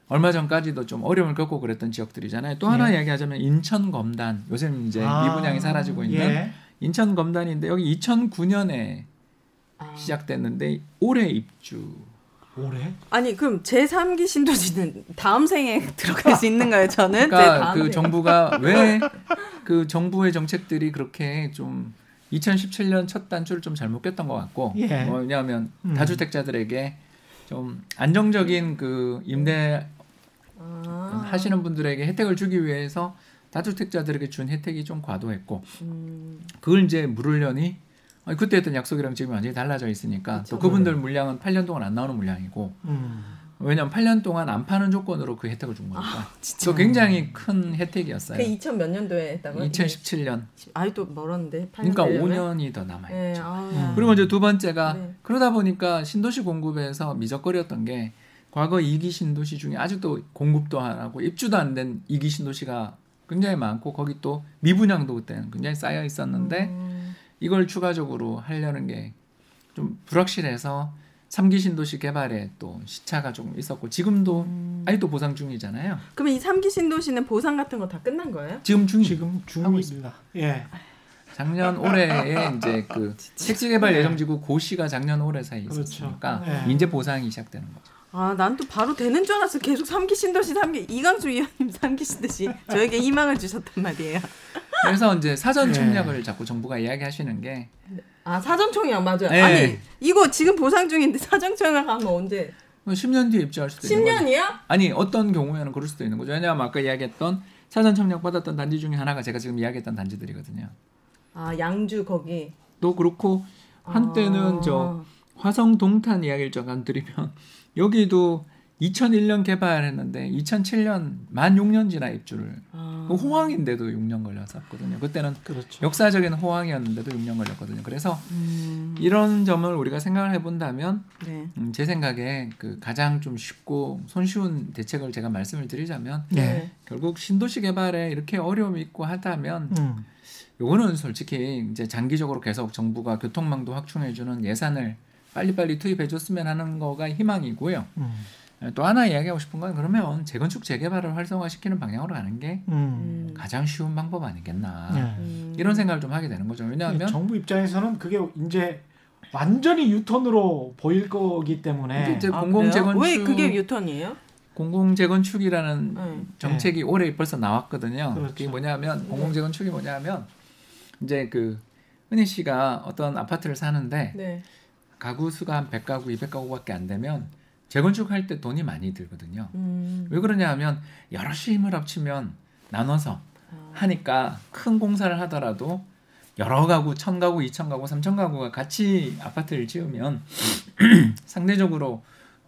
D: 얼마 전까지도 좀 어려움을 겪고 그랬던 지역들이잖아요. 또 하나
C: 예.
D: 이야기하자면 인천 검단 요새는 이제
C: 아,
D: 미분양이 사라지고 있는
C: 예.
D: 인천 검단인데 여기 2009년에
E: 아.
D: 시작됐는데 올해 입주.
C: 올해?
E: 아니 그럼 제 3기 신도시는 다음 생에 들어갈 수 있는 거예요? 저는 제
D: 그러니까
E: 다음
D: 그
E: 생.
D: 정부가 왜 그 정부의 정책들이 그렇게 좀 2017년 첫 단추를 좀 잘못 꼈던 것 같고
C: 예.
D: 뭐 왜냐하면
C: 음.
D: 다주택자들에게 좀 안정적인 그 임대
E: 아.
D: 하시는 분들에게 혜택을 주기 위해서 다주택자들에게 준 혜택이 좀 과도했고
E: 음.
D: 그걸 이제 물으려니 그때 했던 약속이랑 지금 완전히 달라져 있으니까
E: 그쵸.
D: 또 그분들 물량은 8년 동안 안 나오는 물량이고
C: 음.
D: 왜냐하면 8년 동안 안 파는 조건으로 그 혜택을 준 거니까
E: 진짜.
D: 그 굉장히 큰 혜택이었어요.
E: 그 2000 몇 년도에 했다고요?
D: 2017년.
E: 아직도 멀었는데.
D: 그러니까
E: 8년
D: 5년이 더 남아요.
E: 네, 아.
D: 그리고 이제 두 번째가
E: 네.
D: 그러다 보니까 신도시 공급에서 미적거리였던 게 과거 2기 신도시 중에 아직도 공급도 안 하고 입주도 안 된 2기 신도시가 굉장히 많고 거기 또 미분양도 그때는 굉장히 쌓여 있었는데
E: 음.
D: 이걸 추가적으로 하려는 게 좀 불확실해서 3기 신도시 개발에 또 시차가 조금 있었고 지금도
E: 음.
D: 아직도 보상 중이잖아요.
E: 그러면 이 3기 신도시는 보상 같은 거 다 끝난 거예요?
D: 지금 중이
C: 지금 중입니다. 예.
D: 작년 올해에 이제 그 택지 개발 예정 지구 고시가 작년 올해 사이에
C: 그렇죠.
D: 있었으니까
C: 네.
D: 이제 보상이 시작되는 거죠.
E: 아, 난 또 바로 되는 줄 알았어. 계속 3기 신도시 3기 이강수 위원님 3기 신도시 저에게 희망을 주셨단 말이에요.
D: 그래서 이제 사전
C: 네.
D: 청약을 자꾸 정부가 이야기하시는 게
E: 아, 사전 청약 맞아요.
D: 네.
E: 아니, 이거 지금 보상 중인데 사전 청약 하면 언제?
D: 10년 뒤에 입주할 수도 있는 거죠.
E: 10년이야?
D: 아니 어떤 경우에는 그럴 수도 있는 거죠. 왜냐하면 아까 이야기했던 사전 청약 받았던 단지 중에 하나가 제가 지금 이야기했던 단지들이거든요.
E: 아, 양주 거기.
D: 또 그렇고 한때는
E: 아.
D: 저 화성 동탄 이야기를 잠깐 드리면 여기도 2001년 개발했는데 2007년 만 6년 지나 입주를
E: 아.
D: 그 호황인데도 6년 걸렸었거든요. 그때는
C: 그렇죠.
D: 역사적인 호황이었는데도 6년 걸렸거든요. 그래서
E: 음,
D: 이런 점을 우리가 생각을 해본다면
E: 네.
D: 음, 제 생각에 그 가장 좀 쉽고 손쉬운 대책을 제가 말씀을 드리자면
C: 네.
D: 결국 신도시 개발에 이렇게 어려움이 있고 하다면
C: 음.
D: 요거는 솔직히 이제 장기적으로 계속 정부가 교통망도 확충해주는 예산을 빨리빨리 투입해줬으면 하는 거가 희망이고요.
C: 음.
D: 또 하나 이야기하고 싶은 건 그러면 재건축 재개발을 활성화시키는 방향으로 가는 게
C: 음.
E: 음.
D: 가장 쉬운 방법 아니겠나
C: 네.
E: 음.
D: 이런 생각을 좀 하게 되는 거죠. 왜냐하면
C: 정부 입장에서는 그게 이제 완전히 유턴으로 보일 거기 때문에
D: 이제
E: 아,
D: 공공? 재건축
E: 왜 그게 유턴이에요?
D: 공공 재건축이라는
E: 네.
D: 정책이 올해 벌써 나왔거든요.
C: 그렇죠.
D: 그게 뭐냐면 공공 재건축이 뭐냐면 이제 그 은희 씨가 어떤 아파트를 사는데
E: 네.
D: 가구 수가 한 100가구, 200가구밖에 안 되면 재건축할 때 돈이 많이 들거든요.
E: 음.
D: 왜 그러냐 하면 여럿이 힘을 합치면 나눠서
E: 아.
D: 하니까 큰 공사를 하더라도 여러 가구, 천 가구, 이천 가구, 삼천 가구가 같이 아파트를 지으면 상대적으로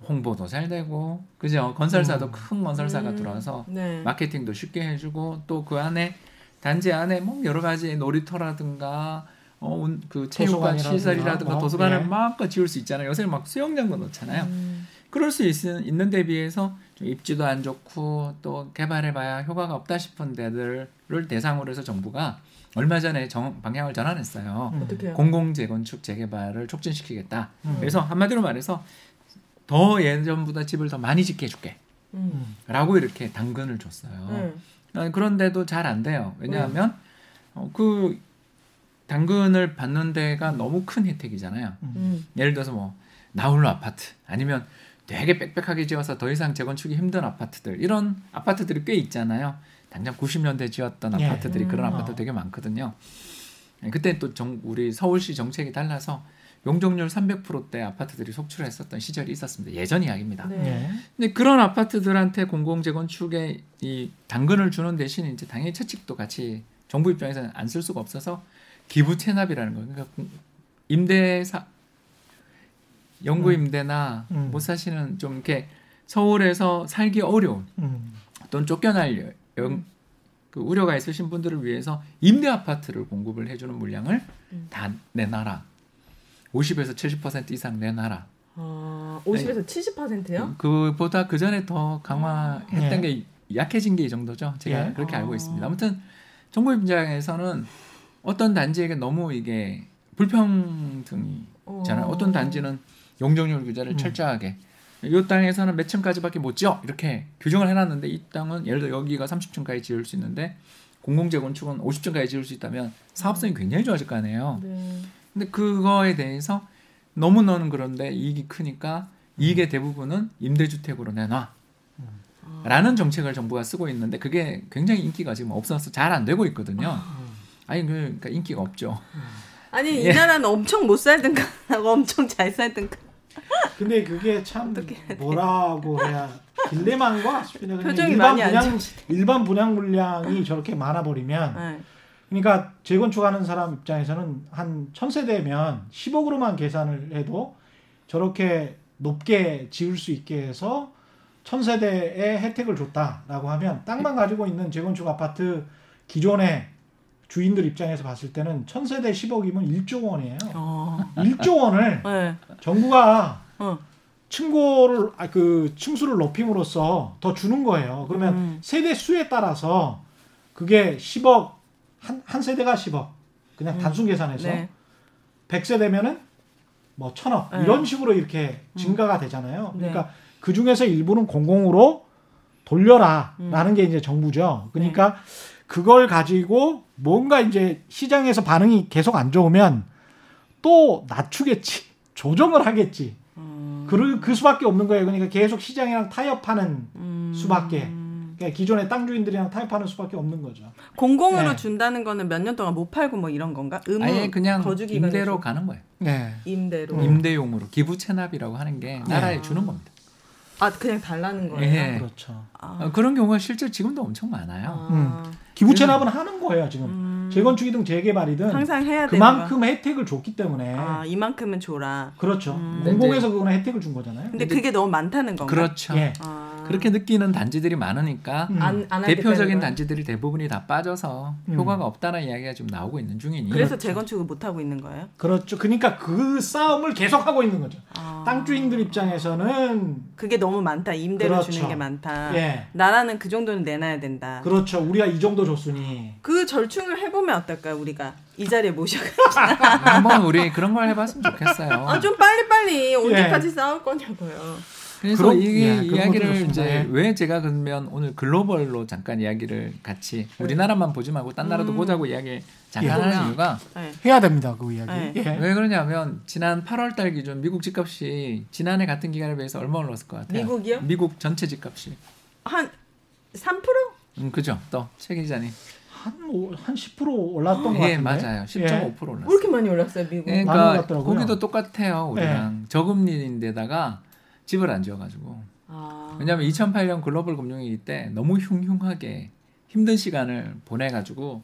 D: 홍보도 잘 되고 그죠? 건설사도
C: 음.
D: 큰 건설사가
E: 음.
D: 들어와서
E: 네.
D: 마케팅도 쉽게 해주고 또 그 안에 단지 안에 뭐 여러 가지 놀이터라든가 어, 운- 그 체육관 시설이라든가
C: 뭐,
D: 도서관을
C: 예.
D: 마음껏 지을 수 있잖아요. 요새 막 수영장도 넣잖아요.
E: 음.
D: 그럴 수 있, 있는 데 비해서 좀 입지도 안 좋고 또 개발해봐야 효과가 없다 싶은 데들을 대상으로 해서 정부가 얼마 전에 정, 방향을 전환했어요.
C: 음.
D: 공공 재건축 재개발을 촉진시키겠다.
C: 음.
D: 그래서 한마디로 말해서 더 예전보다 집을 더 많이 짓게 해줄게.
E: 음.
D: 라고 이렇게 당근을 줬어요.
E: 네.
D: 아, 그런데도 잘 안 돼요. 왜냐하면 어, 그 당근을 받는 데가 너무 큰 혜택이잖아요.
E: 음.
D: 예를 들어서 뭐 나홀로 아파트 아니면 되게 빽빽하게 지어서 더 이상 재건축이 힘든 아파트들 이런 아파트들이 꽤 있잖아요. 당장 90년대 지었던
C: 예.
D: 아파트들이 그런
C: 음.
D: 아파트 되게 많거든요. 예, 그때 또 정, 우리 서울시 정책이 달라서 용적률 300%대 아파트들이 속출했었던 시절이 있었습니다. 예전 이야기입니다.
E: 네.
C: 예.
D: 근데 그런 아파트들한테 공공 재건축에 이 당근을 주는 대신 이제 당연히 채찍도 같이 정부 입장에서는 안 쓸 수가 없어서 기부 체납이라는 거예요. 그러니까 공- 임대사 영구 임대나
C: 음.
D: 못 사시는 좀 이렇게 서울에서 살기 어려운
C: 음.
D: 또는 쫓겨날 여- 영- 그 우려가 있으신 분들을 위해서 임대 아파트를 공급을 해주는 물량을
E: 음.
D: 다 내놔라. 50에서 70% 이상 내놔라.
E: 아, 50에서 70%요?
D: 그보다 그 전에 더 강화했던
C: 예.
D: 게 약해진 게 이 정도죠. 제가
C: 예.
D: 그렇게 알고
E: 아.
D: 있습니다. 아무튼 정부 입장에서는 어떤 단지에게 너무 이게 불평등이잖아요.
E: 어.
D: 어떤 단지는 용적률 규제를
C: 음.
D: 철저하게 이 땅에서는 몇 층까지밖에 못 지어 이렇게 규정을 해놨는데 이 땅은 예를 들어 여기가 30층까지 지을 수 있는데 공공재건축은 50층까지 지을 수 있다면 사업성이 굉장히 좋아질 거 아니에요.
E: 네.
D: 근데 그거에 대해서 너무 너는 그런데 이익이 크니까 이익의 대부분은 임대주택으로 내놔. 라는 정책을 정부가 쓰고 있는데 그게 굉장히 인기가 지금 없어서 잘 안 되고 있거든요. 아니 그- 그러니까 인기가 없죠.
E: 아니 이
D: 예.
E: 나라는 엄청 못 살든가 하고 엄청 잘 살든가
C: 근데 그게 참? 뭐라고 해야 딜레마인가 싶은데
E: 표정이
C: 일반
E: 많이
C: 분양. 일반 분양 물량이 저렇게 많아 버리면
E: 네.
C: 그러니까 재건축하는 사람 입장에서는 한 천세대면 10억으로만 계산을 해도 저렇게 높게 지을 수 있게 해서 천세대의 혜택을 줬다라고 하면 땅만 가지고 있는 재건축 아파트 기존의 주인들 입장에서 봤을 때는 천세대 10억이면 1조 원이에요.
E: 어.
C: 1조 원을
E: 네.
C: 정부가
E: 어.
C: 층고를 아, 그 층수를 높임으로써 더 주는 거예요. 그러면
E: 음.
C: 세대 수에 따라서 그게 10억 한, 한 세대가 10억 그냥
E: 음.
C: 단순 계산해서
E: 네.
C: 100세대면은 뭐 천억
E: 네.
C: 이런 식으로 이렇게 증가가 되잖아요.
E: 네.
C: 그러니까 그 중에서 일부는 공공으로 돌려라라는
E: 음.
C: 게 이제 정부죠. 그러니까
E: 네.
C: 그걸 가지고 뭔가 이제 시장에서 반응이 계속 안 좋으면 또 낮추겠지, 조정을 하겠지.
E: 음.
C: 그, 그 수밖에 없는 거예요. 그러니까 계속 시장이랑 타협하는
E: 음.
C: 수밖에. 그러니까 기존의 땅 주인들이랑 타협하는 수밖에 없는 거죠.
E: 공공으로
C: 네.
E: 준다는 거는 몇 년 동안 못 팔고 뭐 이런 건가? 의무
D: 아예 그냥
E: 거주 기간이
D: 임대로
E: 좀-
D: 가는 거예요.
C: 네.
E: 임대로.
C: 음.
D: 임대용으로 기부 체납이라고 하는 게 나라에
E: 네.
D: 주는 겁니다.
E: 아 그냥 달라는 거예요.
D: 예.
C: 그렇죠.
E: 아.
D: 어, 그런 경우가 실제 지금도 엄청 많아요.
E: 아.
C: 기부 체납은 하는 거예요 지금.
E: 음.
C: 재건축이든 재개발이든
E: 항상 해야
C: 그만큼 혜택을 줬기 때문에
E: 거. 아 이만큼은 줘라.
C: 그렇죠.
E: 음.
C: 공공에서 그거는 혜택을 준 거잖아요.
E: 근데 그게 너무 많다는 건가?
D: 그렇죠.
C: 예.
E: 아.
D: 그렇게 느끼는 단지들이 많으니까
C: 음.
E: 안, 안
D: 대표적인? 단지들이 대부분이 다 빠져서
C: 음.
D: 효과가 없다는 이야기가 좀 나오고 있는 중이니
E: 그래서 재건축을 못 하고 있는 거예요?
C: 그렇죠. 그러니까 그 싸움을 계속 하고 있는 거죠.
E: 아.
C: 땅 주인들 입장에서는
E: 그게 너무 많다. 임대로
C: 그렇죠.
E: 주는 게 많다.
C: 예.
E: 나라는 그 정도는 내놔야 된다.
C: 그렇죠. 우리가 이 정도 줬으니
E: 그 절충을 해보면 어떨까 우리가 이 자리에 모셔가.
D: 한번 우리 그런 걸 해봤으면 좋겠어요.
E: 아 좀 빨리 빨리 언제까지 싸울 거냐고요.
D: 그래서
C: 그런-
D: 이게
C: 예,
D: 이야기를. 이제
C: 예.
D: 왜 제가 그러면 오늘 글로벌로 잠깐 이야기를 같이 우리나라만 보지 말고 딴 나라도
E: 음.
D: 보자고 이야기 잠깐
E: 예.
D: 하는 이유가
E: 네.
C: 해야 됩니다. 그 이야기.
E: 네.
C: 예.
D: 왜 그러냐면 지난 8월달 기준 미국 집값이 지난해 같은 기간에 비해서 얼마 올랐을 것 같아요?
E: 미국이요?
D: 미국 전체 집값이.
E: 한 3%?
D: 음 그죠? 또최 기자님.
C: 한한10% 올랐던
D: 것예
C: 같은데.
D: 맞아요.
E: 10.5%왜
D: 올랐어요.
E: 이렇게 많이 올랐어요 미국?
D: 그러니까
C: 올랐더라고요.
D: 거기도 똑같아요. 우리랑 저금리인데다가 집을 안 지어가지고
E: 아.
D: 왜냐하면 2008년 글로벌 금융위기 때 너무 흉흉하게 힘든 시간을 보내가지고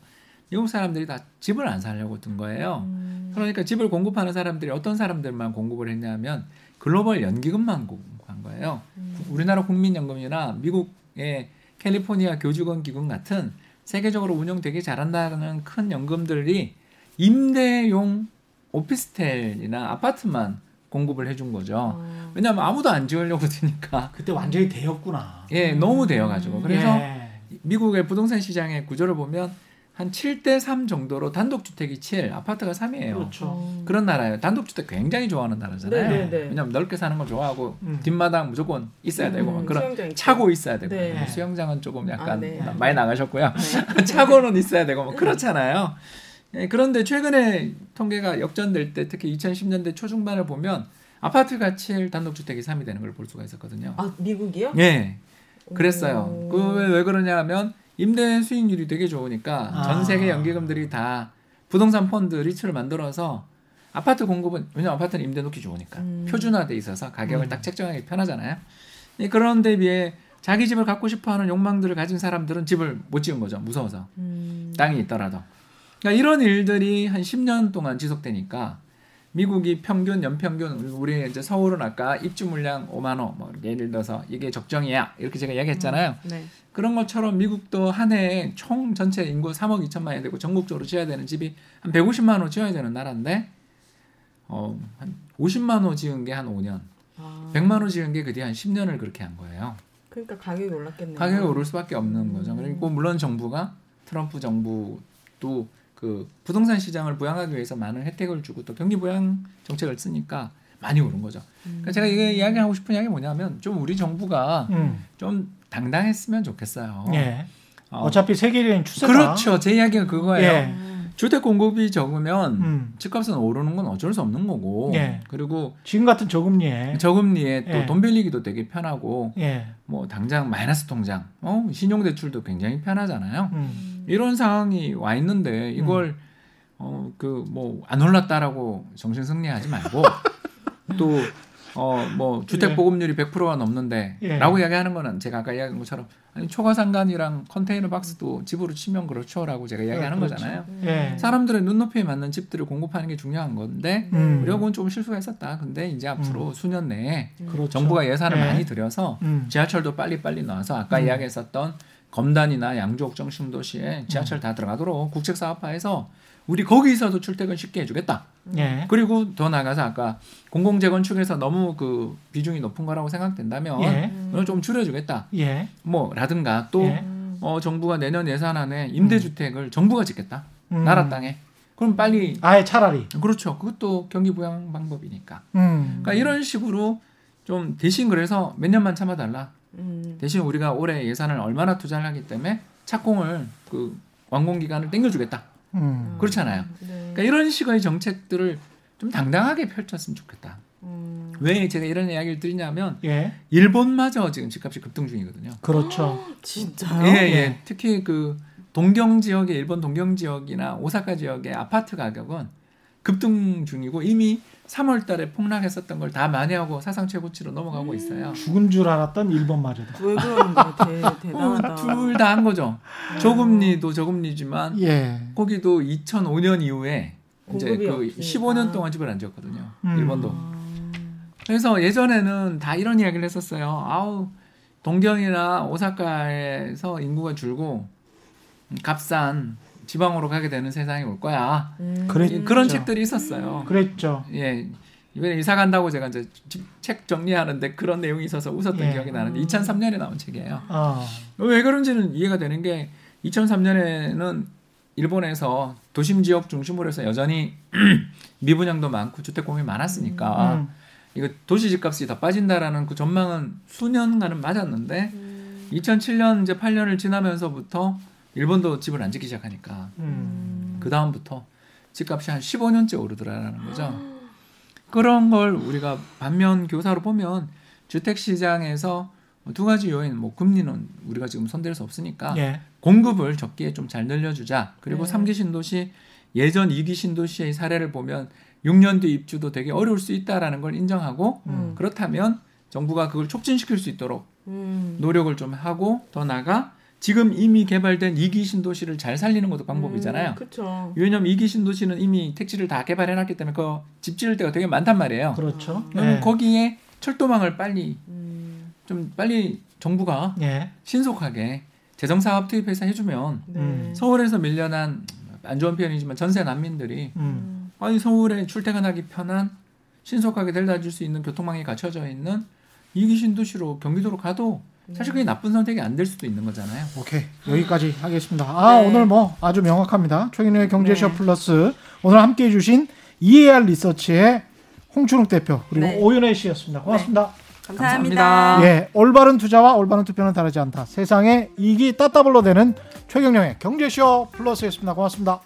D: 미국 사람들이 다 집을 안 살려고 든 거예요.
E: 음.
D: 그러니까 집을 공급하는 사람들이 어떤 사람들만 공급을 했냐면 글로벌 연기금만 공급한 거예요.
E: 음.
D: 우리나라 국민연금이나 미국의 캘리포니아 교직원 기금 같은 세계적으로 운영 되게 잘한다는 큰 연금들이 임대용 오피스텔이나 아파트만 공급을 해준 거죠.
E: 아.
D: 왜냐하면 아무도 안 지으려고 드니까
C: 그때 완전히 대였구나.
D: 예 너무 되어가지고 그래서
C: 예.
D: 미국의 부동산 시장의 구조를 보면 한 7대 3 정도로 단독주택이 7, 아파트가 3이에요.
C: 그렇죠.
D: 그런 나라예요. 단독주택 굉장히 좋아하는 나라잖아요.
E: 네, 네, 네.
D: 왜냐하면 넓게 사는 걸 좋아하고
C: 음.
D: 뒷마당 무조건 있어야 되고 막
E: 음,
D: 그런
E: 수영장.
D: 차고 있어야 되고
E: 네.
D: 수영장은 조금 약간
E: 아, 네.
D: 많이 나가셨고요. 차고는 있어야 되고 뭐 그렇잖아요. 예, 그런데 최근에 통계가 역전될 때 특히 2010년대 초중반을 보면 아파트 가치일 단독주택이 3이 되는 걸 볼 수가 있었거든요.
E: 아 미국이요?
D: 예. 그랬어요.
E: 오.
D: 그왜 그러냐 하면 임대 수익률이 되게 좋으니까
C: 아.
D: 전 세계 연기금들이 다 부동산 펀드 리츠를 만들어서 아파트 공급은 왜냐면 아파트는 임대 놓기 좋으니까
E: 음.
D: 표준화돼 있어서 가격을
C: 음.
D: 딱 책정하기 편하잖아요. 예, 그런 데 비해 자기 집을 갖고 싶어하는 욕망들을 가진 사람들은 집을 못 지은 거죠. 무서워서
E: 음.
D: 땅이 있더라도. 그러니까 이런 일들이 한 10년 동안 지속되니까 미국이 평균 연평균 우리 이제 서울은 아까 입주 물량 5만 호, 뭐 예를 들어서 이게 적정이야 이렇게 제가 이야기했잖아요.
E: 네.
D: 그런 것처럼 미국도 한 해에 총 전체 인구 3억 2천만이 되고 전국적으로 지어야 되는 집이 한 150만 호 지어야 되는 나라인데 어, 한 50만 호 지은 게 한 5년,
E: 아,
D: 100만 호 지은 게 그 뒤에 한 10년을 그렇게 한 거예요.
E: 그러니까 가격이 올랐겠네요.
D: 가격이 오를 수밖에 없는 거죠.
E: 음.
D: 그리고 물론 정부가 트럼프 정부도 그 부동산 시장을 부양하기 위해서 많은 혜택을 주고 또 경기 부양 정책을 쓰니까 많이 오른 거죠. 그러니까 제가 이게 이야기하고 싶은 이야기 뭐냐면 좀 우리 정부가
C: 음.
D: 좀 당당했으면 좋겠어요.
C: 예.
D: 어,
C: 어차피 세계적인 추세다.
D: 그렇죠. 제 이야기가 그거예요.
C: 예.
D: 주택 공급이 적으면
C: 음.
D: 집값은 오르는 건 어쩔 수 없는 거고.
C: 예.
D: 그리고
C: 지금 같은 저금리에
D: 저금리에 또
C: 예.
D: 돈 빌리기도 되게 편하고
C: 예.
D: 뭐 당장 마이너스 통장, 어 신용 대출도 굉장히 편하잖아요.
C: 음.
D: 이런 상황이 와 있는데 이걸 어그 뭐 안 올랐다라고 정신 승리하지 말고 또 어 뭐 주택
C: 예.
D: 보급률이 100%가 넘는데라고
C: 예.
D: 이야기하는 거는 제가 아까 이야기한 것처럼 아니 초과 상간이랑 컨테이너 박스도 집으로 치면 그렇죠라고 제가 이야기하는
C: 그렇죠.
D: 거잖아요.
C: 예.
D: 사람들의 눈높이에 맞는 집들을 공급하는 게 중요한 건데
C: 음.
D: 그건 좀 실수가 있었다. 근데 이제 앞으로 수년 내에
C: 그렇죠.
D: 정부가 예산을
C: 예.
D: 많이 들여서
C: 음.
D: 지하철도 빨리빨리 나와서 아까
C: 음.
D: 이야기했었던 검단이나 양주 옥정 신도시에 지하철 다 들어가도록 국책 사업화해서 우리 거기서도 출퇴근 쉽게 해주겠다.
C: 예.
D: 그리고 더 나가서 아까 공공 재건축에서 너무 그 비중이 높은 거라고 생각된다면
C: 예.
D: 좀 줄여주겠다.
C: 예.
D: 뭐라든가 또
C: 예.
D: 어, 정부가 내년 예산 안에 임대주택을 정부가 짓겠다.
C: 음.
D: 나라 땅에. 그럼 빨리
C: 아예 차라리.
D: 그렇죠. 그것도 경기 부양 방법이니까.
C: 음.
D: 그러니까 이런 식으로 좀 대신 그래서 몇 년만 참아달라.
E: 음.
D: 대신 우리가 올해 예산을 얼마나 투자를 하기 때문에 착공을 그 완공 기간을 땡겨주겠다.
C: 음.
D: 그렇잖아요.
E: 네.
D: 그러니까 이런 식의 정책들을 좀 당당하게 펼쳤으면 좋겠다.
E: 음.
D: 왜 제가 이런 이야기를 드리냐면
C: 예.
D: 일본마저 지금 집값이 급등 중이거든요.
C: 그렇죠.
E: 진짜요?
D: 예, 예. 특히 그 동경 지역의 일본 동경 지역이나 오사카 지역의 아파트 가격은 급등 중이고 이미 3월 달에 폭락했었던 걸 다 만회하고 사상 최고치로 넘어가고 있어요.
C: 죽은 줄 알았던 일본 마저도.
E: 왜 그러는 거야? 대, 대단하다.
D: 둘다 한 거죠. 저금리도 저금리지만
C: 예.
D: 거기도 2005년 이후에 이제 그
E: 없으니까.
D: 15년 동안 집을 안 지었거든요.
C: 음.
D: 일본도.
E: 아.
D: 그래서 예전에는 다 이런 이야기를 했었어요. 아우 동경이나 오사카에서 인구가 줄고 값싼 지방으로 가게 되는 세상이 올 거야.
E: 음.
C: 그랬죠.
D: 그런 책들이 있었어요.
C: 그랬죠.
D: 예. 이번에 이사 간다고 제가 이제 집- 책 정리하는데 그런 내용이 있어서 웃었던
C: 예.
D: 기억이 나는데 2003년에 나온 책이에요.
C: 아.
D: 왜 그런지는 이해가 되는 게 2003년에는 일본에서 도심 지역 중심으로 해서 여전히 미분양도 많고 주택 공급이 많았으니까
C: 음.
D: 이거 도시 집값이 더 빠진다라는 그 전망은 수년간은 맞았는데 2007년 이제 8년을 지나면서부터 일본도 집을 안 짓기 시작하니까
C: 음.
D: 그 다음부터 집값이 한 15년째 오르더라라는 거죠. 그런 걸 우리가 반면 교사로 보면 주택 시장에서 두 가지 요인, 뭐 금리는 우리가 지금 손댈 수 없으니까
C: 예.
D: 공급을 적기에 좀 잘 늘려주자. 그리고
E: 네.
D: 삼 3기 신도시 예전 2기 신도시의 사례를 보면 6년 뒤 입주도 되게 어려울 수 있다라는 걸 인정하고
E: 음.
D: 그렇다면 정부가 그걸 촉진시킬 수 있도록
E: 음.
D: 노력을 좀 하고 더 나가 지금 이미 개발된 2기 신도시를 잘 살리는 것도 방법이잖아요.
E: 그렇죠.
D: 왜냐면 2기 신도시는 이미 택지를 다 개발해놨기 때문에 그 집 지을 때가 되게 많단 말이에요.
C: 그렇죠.
D: 그러면
C: 예.
D: 거기에 철도망을 빨리
E: 음.
D: 좀 빨리 정부가
C: 예.
D: 신속하게 재정 사업 투입해서 해주면
E: 네.
C: 음.
D: 서울에서 밀려난 안 좋은 표현이지만 전세 난민들이
C: 음.
D: 아니 서울에 출퇴근하기 편한 신속하게 데려다 줄 수 있는 교통망이 갖춰져 있는 2기 신도시로 경기도로 가도 사실 그게 나쁜 선택이 안 될 수도 있는 거잖아요.
C: 오케이 여기까지 하겠습니다. 아
E: 네.
C: 오늘 뭐 아주 명확합니다. 최경영의 경제쇼
E: 네.
C: 플러스 오늘 함께해 주신 EAR 리서치의 홍춘욱 대표 그리고
E: 네.
C: 오윤혜 씨였습니다. 고맙습니다.
E: 감사합니다.
D: 감사합니다.
C: 예, 올바른 투자와 올바른 투표는 다르지 않다. 세상에 이익이 따따블로 되는 최경영의 경제쇼 플러스였습니다. 고맙습니다.